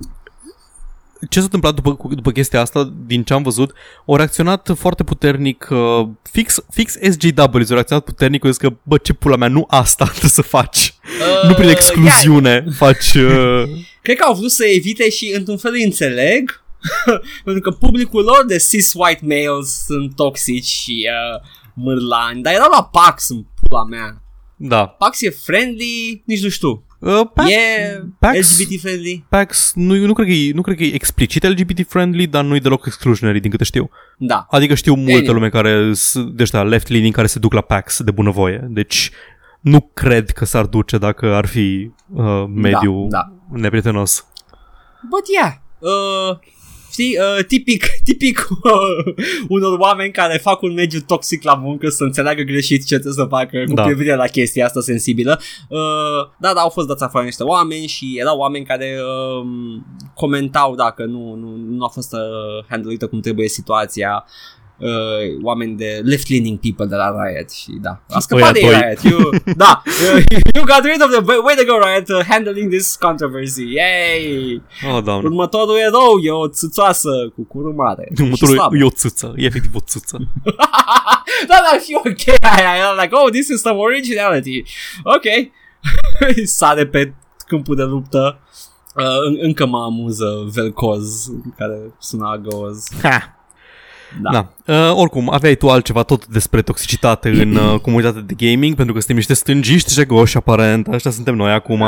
ce s-a întâmplat după, cu- după chestia asta, din ce am văzut, au reacționat foarte puternic, uh, fix, fix SJW, au reacționat puternic, au zis că, bă, ce pula mea, nu asta trebuie să faci. Uh, nu prin excluziune faci... Uh, Cred că au vrut să evite și, într-un fel, îi înțeleg, pentru că publicul lor de cis white males sunt toxici și uh, mârlani, dar erau la PAX în pula mea. da. PAX e friendly, nici nu știu. Uh, PAX, E PAX, LGBT friendly? PAX nu, nu, cred că e, nu cred că e explicit LGBT-friendly, dar nu e deloc exclusionary, din câte știu. Da. Adică știu multă Anyway. lume care, s- de ăștia left-leaning, care se duc la PAX de bunăvoie. Deci nu cred că s-ar duce dacă ar fi uh, mediu da. neprietenos. But yeah, uh, știi, uh, tipic, tipic uh, unor oameni care fac un mediu toxic la muncă să înțeleagă greșit ce trebuie să facă cu Da. privire la chestia asta sensibilă. Uh, da, da, au fost dați afară niște oameni și erau oameni care uh, comentau dacă nu, nu, nu a fost uh, handleită cum trebuie situația. Uh, oameni de left-leaning people de la Riot și da, a scăpat de Ăia doi. Riot. You, da, uh, you got rid of the way to go Riot uh, handling this controversy. Yay! Oh, doamne. Următorul erou e o țâțoasă cu curul mare. și Următorul slabă. e o țâță. E efectiv o țâță. da, da, și ok aia. Era like, oh, this is some originality. Ok. Sare pe câmpul de luptă. Uh, în- încă mă amuză Velcoz, care suna Goz. Ha. Da. Da. Uh, oricum, aveai tu altceva tot despre toxicitate în uh, comunitatea de gaming, pentru că suntem niște stângiști jegoși, aparent. Așa suntem noi acum.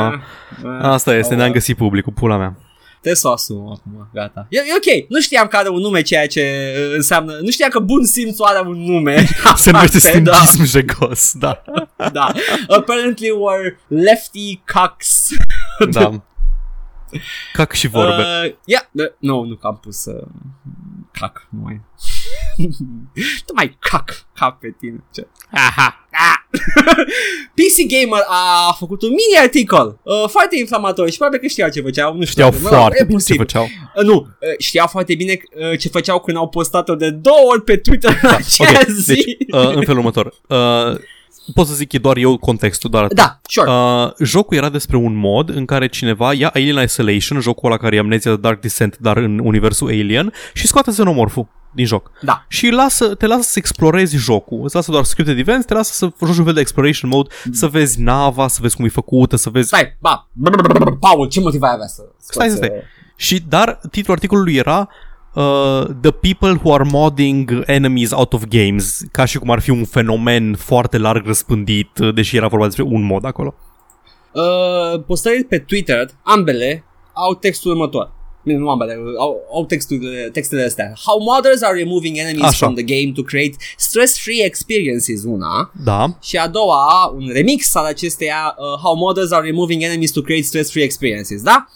Asta este, ne-am găsit publicul, pula mea. Trebuie să o asum acum, gata. E, e ok, nu știam că are un nume ceea ce uh, înseamnă, nu știam că bun simțul are un nume. Se numește Aparte, da. stângism jegos, da. da. Apparently we're lefty cocks. da. Cac și vorbe. Uh, yeah, uh, nu, nu, că am pus uh, cac, nu mai. tu mai cac, cac pe tine. Ce? Aha. Ah. PC Gamer a făcut un mini articol uh, foarte inflamator și probabil că știau ce făceau. Nu Știau știau, mă, foarte e bine ce posibil. făceau. Uh, nu, uh, știau foarte bine uh, ce făceau când au postat-o de două ori pe Twitter în aceea Ok, zi. deci, uh, în felul următor. Uh, pot să zic e doar eu contextul, doar atât. Da, sure. Uh, jocul era despre un mod în care cineva ia Alien Isolation, jocul ăla care e amnesia de Dark Descent, dar în universul Alien, și scoate xenomorful din joc. Da. Și lasă, te lasă să explorezi jocul. Îți lasă doar scripted events, te lasă să joci un fel de exploration mode, să vezi nava, să vezi cum e făcută, să vezi... Stai, ba, Paul, ce motiv ai avea să Stai, scoți, stai, uh, Și, dar titlul articolului era uh, The people who are modding enemies out of games, ca și cum ar fi un fenomen foarte larg răspândit, uh, deși era vorba despre un mod acolo. Uh, postările pe Twitter, ambele, au textul următor. Bine, nu ambele, au, au textul, textele astea. How modders are removing enemies Așa. from the game to create stress-free experiences, una. Da, Și a doua, un remix al acesteia, uh, How modders are removing enemies to create stress-free experiences, da?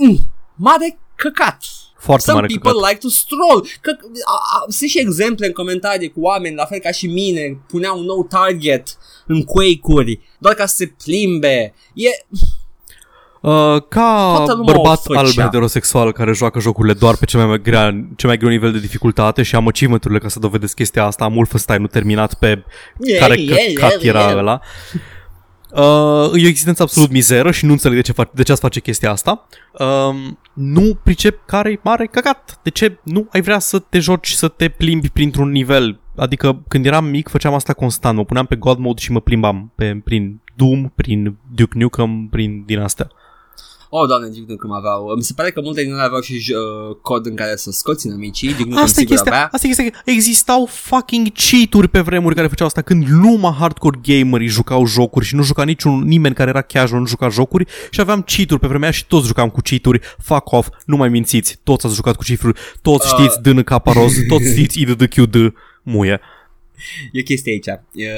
Mm, mare căcat. foarte Some mare people căcat. like to stroll. Că, a, a, sunt și exemple în comentarii cu oameni, la fel ca și mine, puneau un nou target în Quake-uri, doar ca să se plimbe. E, Uh, ca Toată lumea bărbat o făcea. alb heterosexual care joacă jocurile doar pe cel mai, grea, cel mai greu nivel de dificultate și am achievement-urile ca să dovedesc chestia asta, am Wolfenstein-ul terminat pe Yeah, care yeah, căcat yeah, era yeah. ăla. Uh, e o existență absolut mizeră și nu înțeleg de ce, fac, de ce ați face chestia asta. Um, nu pricep care e mare căcat. De ce nu ai vrea să te joci, să te plimbi printr-un nivel? Adică când eram mic făceam asta constant, mă puneam pe God Mode și mă plimbam pe, prin Doom, prin Duke Nukem, prin din astea. Oh, doamne, Duke Nukem aveau. Mi se pare că multe din ele aveau și uh, cod în care să scoți inamicii. Duke Nukem Asta e, sigur chestia, avea. asta e chestia, existau fucking cheat-uri pe vremuri care făceau asta când lumea hardcore gamerii jucau jocuri și nu juca niciun nimeni care era casual nu juca jocuri și aveam cheat-uri pe vremea aia și toți jucam cu cheat-uri, fuck off, nu mai mințiți, toți ați jucat cu cheat-uri, toți Uh. știți DN roz, toți știți IDDQD, muie. E chestia aici. E,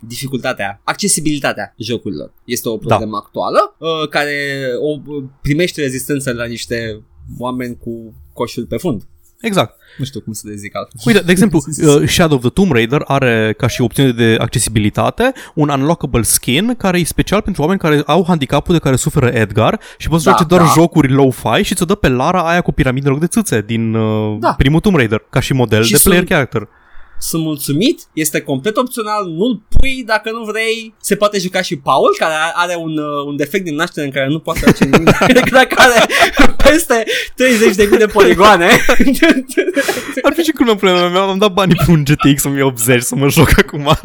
dificultatea, accesibilitatea jocurilor este o problemă actuală uh, care o primește rezistență la niște oameni cu coșul pe fund. Exact. Nu știu cum să le zic altfel. Uite, de exemplu, uh, Shadow of the Tomb Raider are ca și opțiune de accesibilitate un unlockable skin care e special pentru oameni care au handicapul de care suferă Edgar și poți Da, da, joace doar da. jocuri low-fi și ți-o dă pe Lara aia cu piramide în loc de țâțe din uh, Da. primul Tomb Raider ca și model Și de player sunt- character. Sunt mulțumit, este complet opțional, nu-l pui dacă nu vrei. Se poate juca și Paul, care are un, uh, un defect din naștere în care nu poate face nimic, dacă are peste 30.000 de poligoane. Ar fi și cum problema mea, am dat banii pe un GTX 1080 să mă joc acum.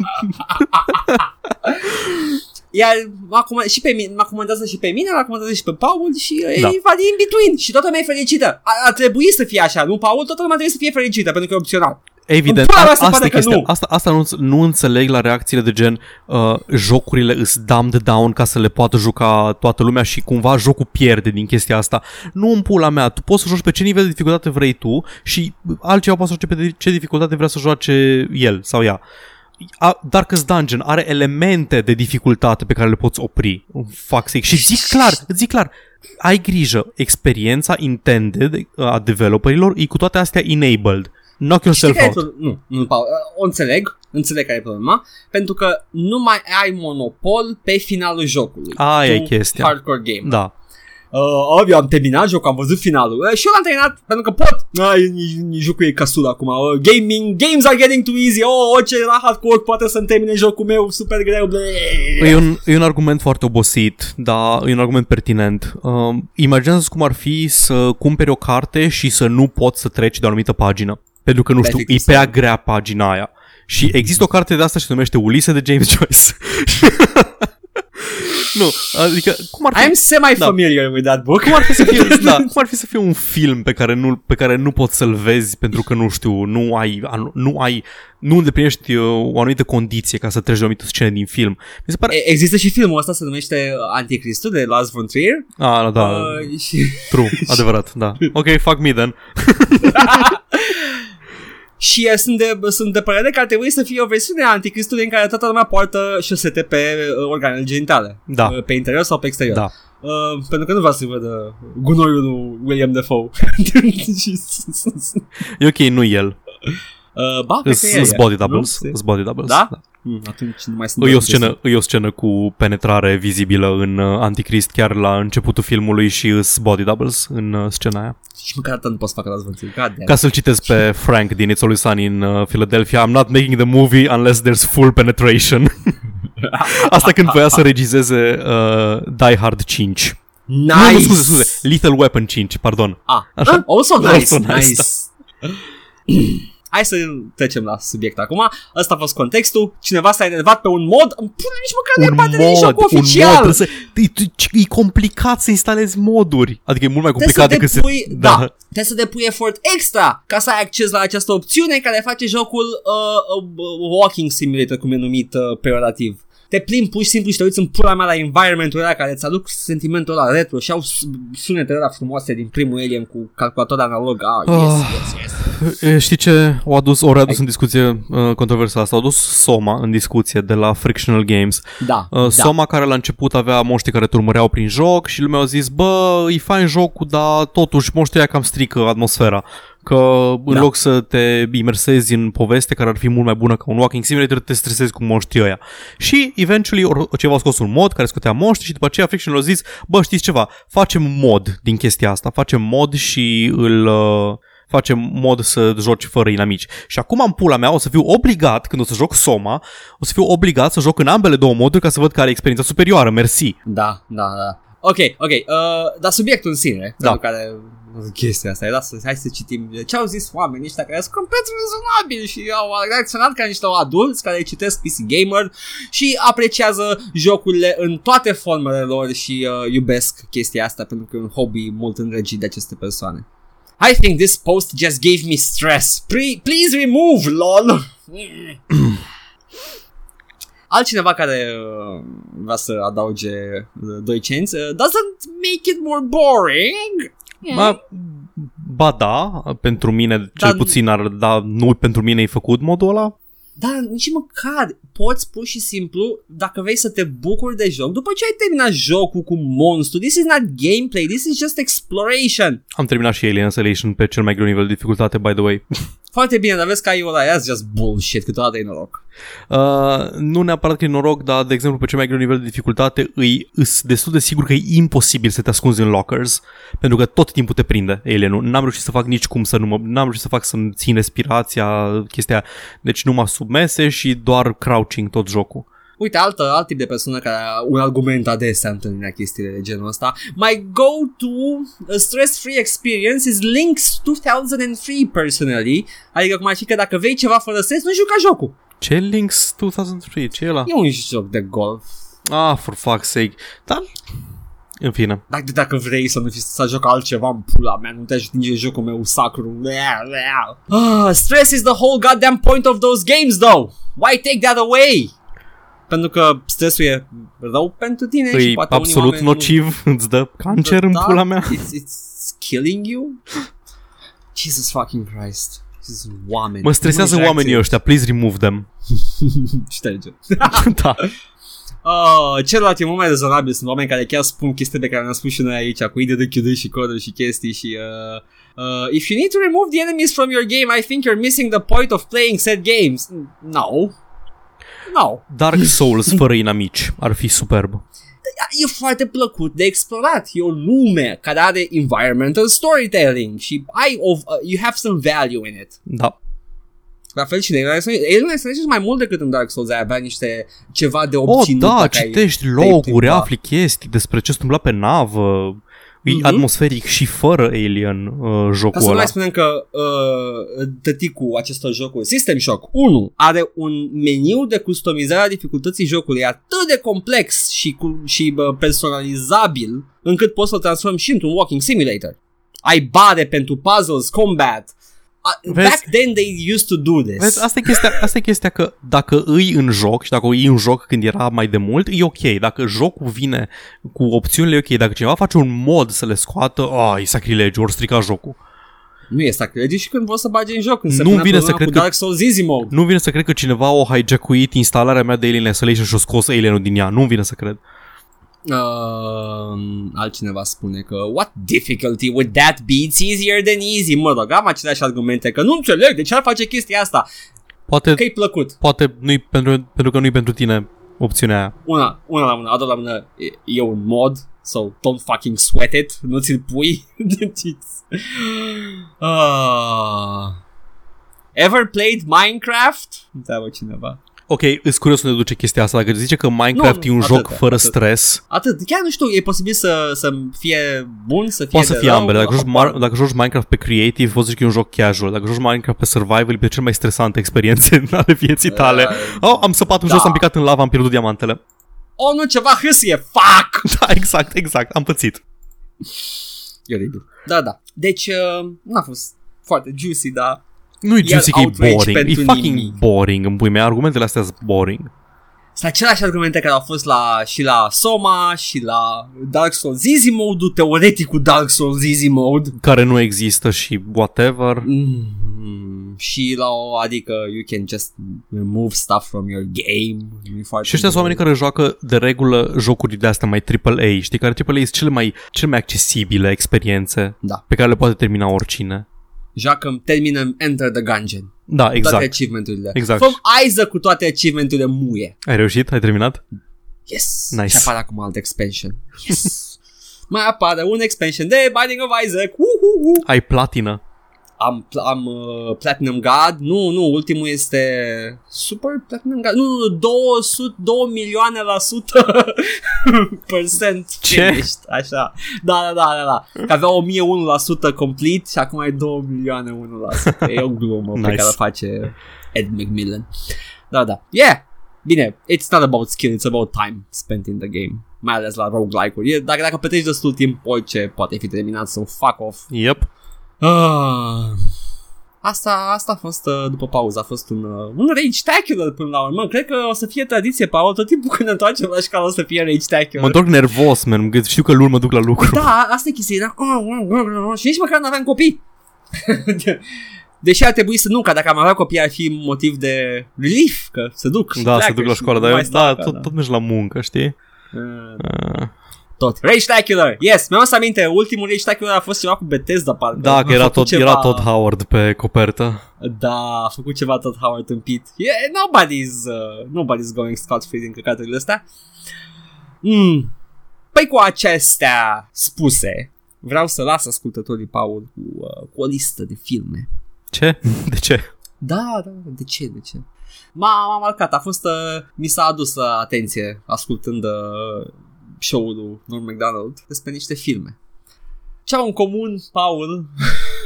Iar mă acum- și pe mine, mă acomodează și pe mine, mă acomodează și pe Paul și uh, Da. e va in between și toată lumea e fericită. A, a trebui să fie așa, nu Paul? Toată lumea trebuie să fie fericită pentru că e opțional. Evident, În pula mea se asta pare e că chestia. nu. Asta, asta nu, nu înțeleg la reacțiile de gen uh, jocurile îs dumbed down ca să le poată juca toată lumea și cumva jocul pierde din chestia asta. Nu în pula mea, tu poți să joci pe ce nivel de dificultate vrei tu și altceva poate să joace pe ce dificultate vrea să joace el sau ea. A, Darkest Dungeon are elemente de dificultate pe care le poți opri. Fuck sake. Și zic clar, îți zic clar, ai grijă, experiența intended uh, a developerilor e cu toate astea enabled. Knock Știi yourself care e out. pro- nu, nu, Paul, uh, o înțeleg, înțeleg care e problema, pentru că nu mai ai monopol pe finalul jocului. Aia e Tu, chestia. Hardcore game. Da. Uh, eu am terminat jocul, am văzut finalul. Uh, și eu l-am terminat pentru că pot. Ai, nici, nici jocul e casul acum. Uh, gaming, games are getting too easy. Oh, orice era hardcore poate să-mi termine jocul meu super greu. Ble. E un, e un argument foarte obosit, dar e un argument pertinent. Um, imaginează cum ar fi să cumperi o carte și să nu poți să treci de o anumită pagină. Pentru că, nu știu, Efectiv, e prea grea pagina aia. Și există o carte de asta și se numește Ulise de James Joyce. Nu, adică cum ar fi... I'm semi-familiar with that book. Cum ar fi să fie, da, cum ar fi să fie un film pe care nu, pe care nu poți să-l vezi pentru că nu știu, nu ai, anu- nu ai, nu îndeplinești uh, o anumită condiție ca să treci de o anumită scenă din film. Mi se pare... E- Există și filmul ăsta, se numește Anticristul de Lars von Trier. Ah, da, Uh, și, true, adevărat, da. Ok, fuck me then. Și uh, sunt, de, sunt de părere că ar trebui să fie o versiune a Anticristului în care toată lumea poartă șosete pe uh, organele genitale. Da. Uh, Pe interior sau pe exterior. Da. Uh, pentru că nu vreau să vadă gunoiul lui William Dafoe. Și- E ok, nu el. Uh, ba, cred că e Sunt ea, body nu? doubles. Sunt body doubles. Da? Hmm, atunci nu mai sunt E o, două scenă, e o scenă cu penetrare vizibilă în uh, Anticrist chiar la începutul filmului și îs body doubles în uh, scena aia. Și măcar atât nu pot să facă la zvânții. God damn. Ca să-l citesc pe Frank din It's Always Sunny în uh, Philadelphia, I'm not making the movie unless there's full penetration. Asta când voia să regizeze uh, Die Hard 5. Nice! Nu, nu, scuze, scuze. Lethal Weapon 5, pardon. Ah, Așa. ah, also nice, Also nice. nice, nice. Hai să trecem la subiect acum. Ăsta a fost contextul. Cineva s-a enervat pe un mod. Îmi pune nici măcar de un parte de mod, joc un mod, oficial. trebuie să, e, e, complicat să instalezi moduri. Adică e mult mai Trebuie să complicat decât depui, să... da. trebuie să depui efort extra ca să ai acces la această opțiune care face jocul uh, uh, walking simulator, cum e numit uh, peorativ. Te plimbi pur și simplu și te uiți în pula mea la environmentul ăla care îți aduc sentimentul ăla retro și au s- sunetele ăla frumoase din primul Alien cu calculator analog. Ah, yes, Ah. yes, yes. E, Știi ce o adus, o readus în discuție uh, controversa asta? Au adus Soma în discuție de la Frictional Games. Da, Uh, da. Soma care la început avea monștri care te urmăreau prin joc și lumea a zis, bă, e fain jocul, dar totuși monștrii aia cam strică atmosfera. Că în Da. loc să te imersezi în poveste care ar fi mult mai bună ca un walking simulator, te stresezi cu monștrii ăia. Și, eventually, or- ceva a scos un mod care scotea monștri și după aceea Frictional a zis, bă, știți ceva, facem mod din chestia asta, facem mod și îl... Uh, facem mod să joci fără inamici. Și acum în pula mea o să fiu obligat, când o să joc Soma, o să fiu obligat să joc în ambele două moduri ca să văd care e experiența superioară. Mersi. Da, da, da. Ok, ok, uh, dar subiectul în sine, Da. pentru care chestia asta, era să, hai să citim ce au zis oamenii ăștia care sunt complet rezonabili și au reacționat ca niște adulți care citesc PC Gamer și apreciază jocurile în toate formele lor și uh, iubesc chestia asta pentru că e un hobby mult îndrăgit de aceste persoane. I think this post just gave me stress. Pre- please remove, lol. Altcineva care uh, vrea să adauge uh, doi cenți uh, doesn't make it more boring. Ba, ba da, pentru mine cel Dar- puțin ar da, nu pentru mine e făcut modul ăla. Dar nici măcar poți pur și simplu, dacă vrei să te bucuri de joc, după ce ai terminat jocul cu monstru, this is not gameplay, this is just exploration. Am terminat și Alien Isolation pe cel mai greu nivel de dificultate, by the way. Foarte bine, dar vezi că ai ăla, that's just bullshit, câteodată e noroc. Uh, nu neapărat că e noroc, dar, de exemplu, pe cel mai greu nivel de dificultate îi îs destul de sigur că e imposibil să te ascunzi în lockers, pentru că tot timpul te prinde alienul. N-am reușit să fac nici cum să nu mă... N-am reușit să fac să-mi țin respirația, chestia. Deci numai sub mese și doar crouching tot jocul. Uite, altă, alt tip de persoană care are un argument adesea întâlnirea chestiile de genul ăsta. My go-to uh, stress-free experience is Links 2003 personally. Adică cum ar fi că dacă vrei ceva fără stres, nu juca jocul. Ce Links 2003? Ce e ăla? E un joc de golf. Ah, for fuck's sake. Dar, în fine. Dacă, dacă vrei să nu fi să joc altceva în pula mea, nu te atinge jocul meu sacru. Ah, stress is the whole goddamn point of those games, though. Why take that away? Pentru că stresul e rău pentru tine și E poate unii absolut oameni nociv, îți dă cancer în Da, pula mea. It's, it's killing you? Jesus fucking Christ. Jesus, oameni. Mă stresează Nu-i oamenii reacție. ăștia, please remove them. Șterge. da. Uh, celălalt e mult mai rezonabil. Sunt oameni care chiar spun chestii pe care le-am spus și noi aici, cu idei de chiuduri și coduri și chestii și... Uh, uh, if you need to remove the enemies from your game, I think you're missing the point of playing said games. No. No. Dark Souls fără inamici ar fi superb. E foarte plăcut de explorat. E o lume care are environmental storytelling și ai of, uh, you have some value in it. Da. La fel și de Alien Isolation. Alien Isolation mai mult decât în Dark Souls ai avea niște ceva de Oh, obținut. da, dacă ai- citești te-ai loguri, plimba. afli chestii despre ce se întâmpla pe navă. E Mhm. atmosferic și fără Alien uh, Ca jocul să nu ăla. mai spunem că uh, tăticul acestor jocuri, System Shock 1, are un meniu de customizare a dificultății jocului atât de complex și, cu, și bă, personalizabil încât poți să-l transformi și într-un walking simulator. Ai bare pentru puzzles, combat. Uh, Vezi? back then they used to do this. Vezi, asta e, chestia, asta e chestia că dacă îi în joc și dacă îi în joc când era mai de mult, e ok. Dacă jocul vine cu opțiunile, e ok. Dacă cineva face un mod să le scoată, oh, e sacrilegiu, ori strica jocul. Nu e sacrilegiu și când vor să bage în joc. Când se Nu punea vine să problema cred cu că- Dark Souls Easy Mode. Nu vine să cred că cineva o hijackuit instalarea mea de Alien Isolation și o scos Alien-ul din ea. Nu vine să cred. Uh, altcineva spune că What difficulty? Would that be? It's easier than easy. Mă rog, am aceleași argumente Că nu înțeleg de ce ar face chestia asta. Poate, Că-i plăcut. poate nu-i pentru, pentru că nu-i pentru tine opțiunea aia. Una, una la mână, a doua la mână e, e un mod So don't fucking sweat it Nu ți-l pui uh, Ever played Minecraft? Întreabă cineva Ok, îți curios unde duce chestia asta. Dacă zice că Minecraft Nu, e un atât, joc fără atât. stres, Atât, chiar nu știu, e posibil să, să fie bun, să fie poate să de fie rău, ambele. Dacă joci, habar Mar- dacă joci Minecraft pe creative, poți să zici că e un joc casual. Dacă joci Minecraft pe survival, e pe cel mai stresante experiențe ale vieții tale. Uh, Oh, am săpat în da. jos, am picat în lava, am pierdut diamantele. Oh, nu, ceva hâsie, fuck! Da, exact, exact, am pățit. E oribil. Da, da. Deci, uh, n-a fost foarte juicy, dar Nu e Iar juicy că e outrage boring. E pentru fucking nimic. boring în pui mei. Argumentele astea sunt boring. sunt aceleași argumente care au fost la, și la Soma și la Dark Souls Easy Mode, teoreticul Dark Souls Easy Mode. Care nu există și whatever. Mm, și la o, adică you can just remove stuff from your game. Nu-i foarte Și ăștia sunt oamenii care joacă de regulă jocuri de astea mai AAA, știi, care AAA sunt cele mai, cele mai accesibile experiențe Da. pe care le poate termina oricine. Joacă, termină Enter the Gungeon. Da, Toate exact. achievementurile. Exact. Făm Isaac cu toate achievementurile muie. Ai reușit? Ai terminat? Yes. Nice. Și apare acum alt expansion. Yes. Mai apare un expansion de Binding of Isaac. Uhuhu. Ai platină. Am, am uh, Platinum God. Nu, nu, ultimul este Super Platinum God. Nu, nu, 200, 2 milioane la sută percent Ce? finished. Așa. Da, da, da, da, da. Că avea 1001% complete și acum e 2 milioane 1%. E o glumă Nice. pe care o face Ed McMillan. Da, da. Yeah. Bine, it's not about skill, it's about time spent in the game. Mai ales la roguelike-uri. E- Dacă, dacă petreci destul timp, orice poate fi terminat, so fuck off. Yep. Ah. Asta, asta a fost, uh, după pauză, a fost un, uh, un rage-tacular până la urmă. Cred că o să fie tradiție, Paul, tot timpul când ne întoarcem la școală o să fie Mă rage-tacular. întorc nervos, man. că Știu că luni mă duc la lucru. Da, asta e chestia. Era... Și nici măcar nu aveam copii. Deși ar trebui să nu, că dacă am avea copii ar fi motiv de relief, că se duc și Da, pleacă se duc la și școală, nu dar mai eu, stau da, acasă. tot, tot mergi la muncă, știi? Uh, Uh, Tot. Rage-tacular! Yes, mi-am să aminte, ultimul Rage-tacular a fost ceva cu Bethesda, parcă. da, A că era făcut tot, ceva... era tot Howard pe copertă. Da, a făcut ceva tot Howard tâmpit. Yeah, nobody's, uh, nobody's going scot-free din căcaturile astea. Mm. Păi cu acestea spuse, vreau să las ascultătorii Paul cu, uh, cu o listă de filme. Ce? De ce? Da, da, de ce, de ce? M-a, m-a marcat, a fost, uh, mi s-a adus uh, atenție ascultând uh, show-ul lui Norm MacDonald despre niște filme. Ce au în comun, Paul?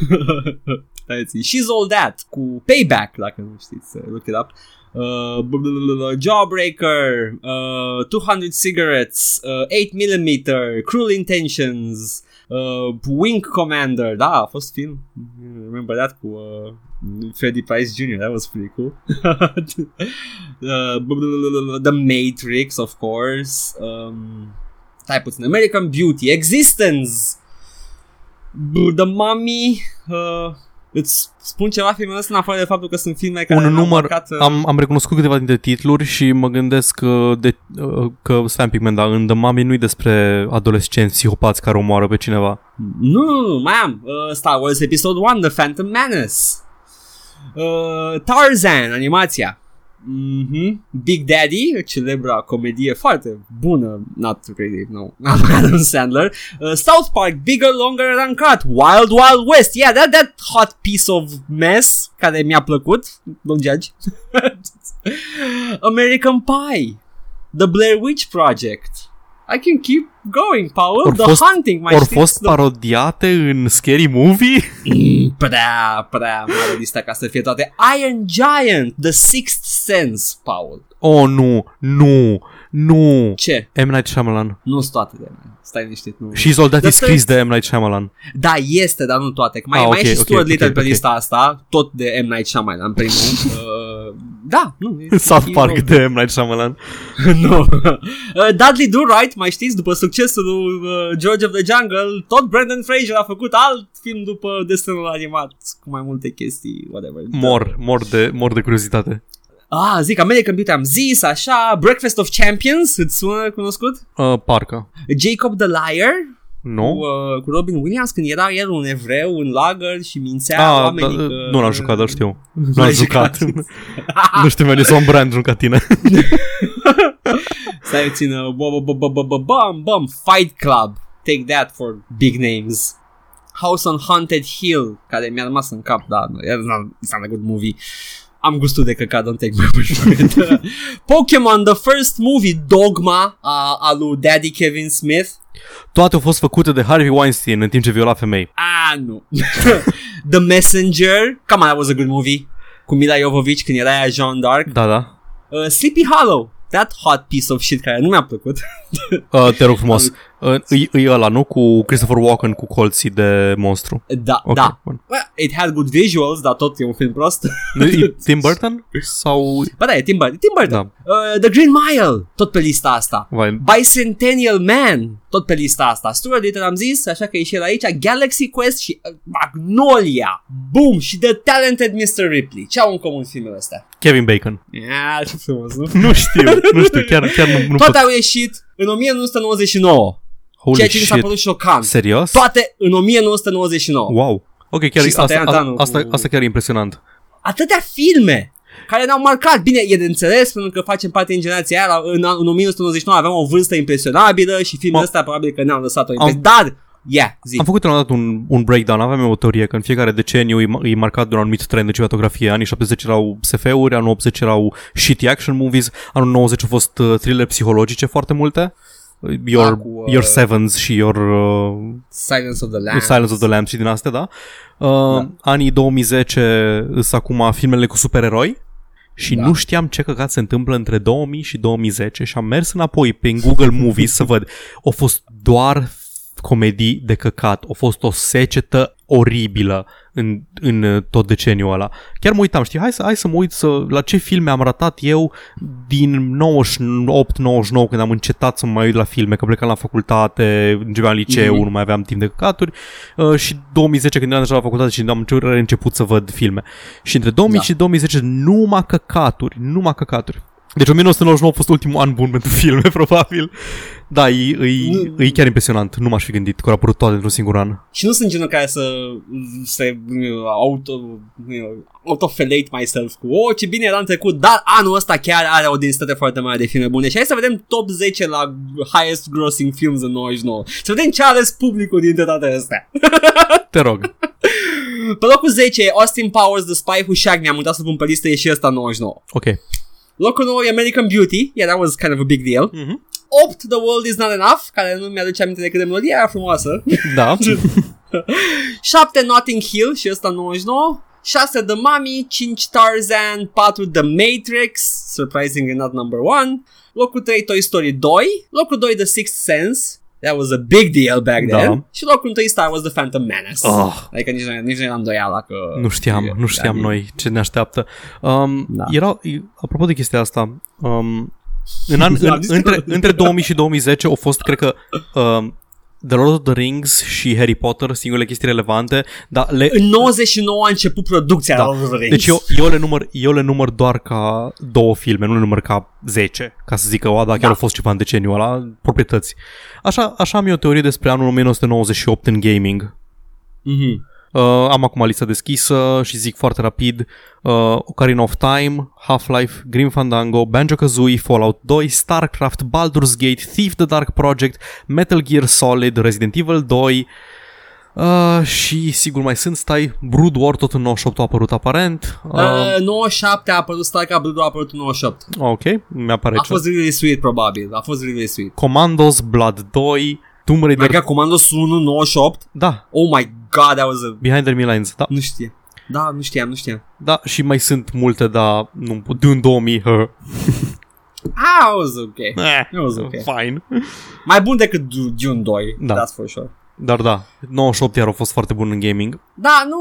Stai-ți, She's All That cu Payback, dacă nu știți, uh, look it up. Uh, bl- bl- bl- Jawbreaker, uh, 200 Cigarettes, uh, 8mm, Cruel Intentions, uh, Wing Commander, da, a fost film. Remember that cu uh, Freddie Price Jr. That was pretty cool. uh, bl- bl- bl- The Matrix, of course. Um, stai puțin. American Beauty, Existence, B- The Mummy. Uh, îți spun ceva filmele astea în afară de faptul că sunt filme care Un mi-au număr, marcat, uh, am, am recunoscut câteva dintre titluri și mă gândesc că, de, uh, că stai un pic, man, dar în The Mummy nu-i despre adolescenți psihopați care omoară pe cineva. Nu, nu, nu, mai am. Uh, Star Wars Episode 1, The Phantom Menace. Uh, Tarzan, animația. Mhm. Big Daddy, celebra comedie foarte bună, not really, no, not Adam Sandler. Uh, South Park, Bigger, Longer and Uncut. Wild Wild West, yeah, that, that hot piece of mess care mi-a plăcut, don't judge. American Pie, The Blair Witch Project. I can keep going, Paul. Or The fost- Hunting, mai Au știți? fost parodiate în Scary Movie? Mm, prea, prea mare lista ca să fie toate. Iron Giant, The Sixth Sense, Paul. Oh, nu, nu, nu. Ce? M. Night Shyamalan. Nu sunt toate de Stai liniștit, nu. Și All That The is scris Third- de M. Night Shyamalan. Da, este, dar nu toate. Că Mai, Ah, mai ok, e și ok, Stuart ok, Little pe ok. lista asta, tot de M. Night Shyamalan, primul. uh, da, nu. e- South e- Park e- de M. Night Shyamalan. nu. Uh, Dudley Do Right, mai știți, după succesul lui uh, George of the Jungle, tot Brandon Fraser a făcut alt film după desenul animat cu mai multe chestii, whatever. Mor, mor de, mor de curiozitate. Ah, zic American Beauty, am zis, așa, Breakfast of Champions, îți sună cunoscut? Uh, parcă. Jacob the Liar, Nu? cu, uh, cu Robin Williams, când era el un evreu în lagăr și mințea Ah, oamenii da, că... nu l-am jucat, dar știu. Nu l-ai l-am jucat. jucat. nu știu, mi-a zis un brand jucat tine. Stai puțin, uh, bum, bum, bum, bum, bum, bum, bum, Fight Club, take that for big names. House on Haunted Hill, care mi-a rămas în cap, da, it's not, it's not a good movie. Am gustul de căcat, don't take my word for it. Pokemon, the first movie, Dogma, a, a lui Daddy Kevin Smith. Toate au fost făcute de Harvey Weinstein în timp ce viola femei. Ah, nu. the Messenger, come on, that was a good movie. Cu Mila Jovovich când era ea Jean d'Arc. Da, da. Uh, Sleepy Hollow, that hot piece of shit care nu mi-a plăcut. Uh, te rog frumos. Uh, e, e ăla, nu? Cu Christopher Walken cu colții de monstru. da, Ok, da. bun. Well, it had good visuals, dar tot e un film prost. E Tim Burton? Sau... Ba da, e Tim Burton. Tim Burton. Da. Uh, The Green Mile, tot pe lista asta. Vai, Bicentennial Man, tot pe lista asta. Stuart Little am zis, așa că e și el aici. Galaxy Quest și uh, Magnolia. Boom! Și The Talented Mr. Ripley. Ce au în comun filmele astea? Kevin Bacon. Ia, ce frumos, nu? Nu știu, nu știu, chiar, chiar nu, nu Toate pot. au ieșit în 1999. Holy ceea ce mi s-a shit. părut șocant. Serios? Toate în 1999. Wow. Ok, chiar Și s-a asta, tăiat asta, anul asta, cu- asta chiar e impresionant. atâtea filme care ne-au marcat. Bine, e de înțeles pentru că facem parte din generația aia. În, în 1999 aveam o vârstă impresionabilă și filmele Am- astea probabil că ne-au lăsat o impresie. Dar, yeah, zi. Am făcut un dat un, un breakdown, aveam eu o teorie că în fiecare deceniu e, ma- e marcat de un anumit trend de cinematografie. Anii 70 erau SF-uri, anul 80 erau shitty action movies, anul 90 au fost uh, thriller psihologice foarte multe. Your, Ah, cu, uh, your Sevens și Your uh, Silence of the Lambs. Silence of the Lambs și din astea, da? Uh, Da. Anii 2010 sunt acum filmele cu supereroi și Da. nu știam ce căcat se întâmplă între 2000 și 2010 și am mers înapoi pe Google Movies să văd. Au fost doar comedii de căcat. A fost o secetă oribilă în, în uh, tot deceniul ăla. Chiar mă uitam, știi, hai să, hai să mă uit să, la ce filme am ratat eu din 98-99 când am încetat să mă mai uit la filme, că plecam la facultate, începeam liceu, Mhm. nu mai aveam timp de căcaturi uh, și 2010 când eram deja la facultate și am început, început să văd filme. Și între 2000 Da. și 2010 numai căcaturi, numai căcaturi. Deci 1999 a fost ultimul an bun pentru filme, probabil. Da, e, e, e chiar impresionant. Nu m-aș fi gândit că au apărut toate într-un singur an. Și nu sunt genul care să se you know, auto, you know, autofelate myself cu oh, ce bine era în trecut, dar anul ăsta chiar are o densitate foarte mare de filme bune. Și hai să vedem top 10 la highest grossing films în 99. Să vedem ce a ales publicul dintre toate astea. Te rog. Pe locul 10 e Austin Powers, The Spy Who Shagged Me. Am uitat să pun pe listă, e și ăsta în 99. Ok. Locul 9 e American Beauty. Yeah, that was kind of a big deal. Mhm. 8 The World Is Not Enough, care nu mi-aduce aminte decât de melodia aia frumoasă. Da. 7 Notting Hill și ăsta 99. 6 The Mummy, 5 Tarzan, 4 The Matrix, surprisingly not number 1. Locul 3 Toy Story 2. Locul 2 The Sixth Sense. That was a big deal back Da. then. Și locul 1 Star Wars The Phantom Menace. Oh. Adică nici, nu- nici nu eram îndoiala că... Nu știam, nu știam Da, noi ce ne așteaptă. Um, Da. era, apropo de chestia asta, um, în an, Da, în, discută. între, între 2000 și 2010 au fost, cred că, um, The Lord of the Rings și Harry Potter, singurele chestii relevante, dar le, În 99 a început producția Da. Lord of the Rings. Deci eu, eu, le număr, eu le număr doar ca două filme, nu le număr ca 10, ca să zic că, o, da, chiar Da. au fost ceva în deceniul ăla, proprietăți. Așa, așa am eu o teorie despre anul 1998 în gaming. Mhm. Uh, am acum lista deschisă și zic foarte rapid uh, Ocarina of Time, Half-Life, Grim Fandango, Banjo-Kazooie, Fallout 2, StarCraft, Baldur's Gate, Thief the Dark Project, Metal Gear Solid, Resident Evil 2, Uh, și sigur mai sunt, stai, Brood War tot în 98 a apărut aparent. Uh, Uh, 97 a apărut Starcraft Blue a apărut în 98. ok, mi-apare A aici. fost really sweet, probabil. A fost really sweet. Commandos, Blood 2, Tomb Mai Raider... ca Commandos 1, 98? Da, Oh my god, that was a... Behind the Lines, da. Nu știu. Da, nu știam, nu știam. Da, și mai sunt multe, dar nu Dune 2000, huh. Ah, it was okay. Eh, It was okay. Fine. Mai bun decât Du- Dune 2, Da. that's for sure. Dar da, 98 iar a fost foarte bun în gaming. Da, nu,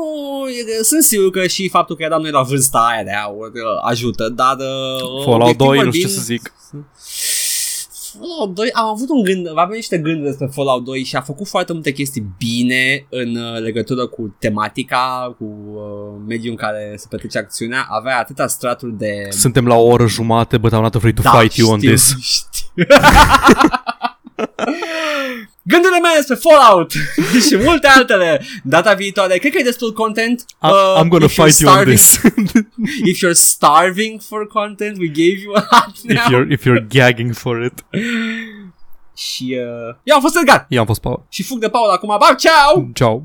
e- sunt sigur că și faptul că eram noi la vârsta aia de aur uh, ajută, dar... Uh, Fallout obiectiv 2, nu vorbind, știu ce să zic. Fallout 2, am avut un gând, aveam niște gânduri despre Fallout 2 și a făcut foarte multe chestii bine în uh, legătură cu tematica, cu uh, mediul în care se petrece acțiunea. Avea atâta straturi de... Suntem la o oră jumate, but I'm not afraid to fight you on Da, știu, this. Știu. Gândurile mele despre Fallout și multe altele data viitoare. Cred că e destul content. I- Uh, I'm gonna if you're fight you on starving- this. If you're starving for content, we gave you a lot if now. you're if you're gagging for it. Și uh, eu am fost Edgar Eu am fost Paul. și fug de Paul acum. Bau, ciao! Ciao.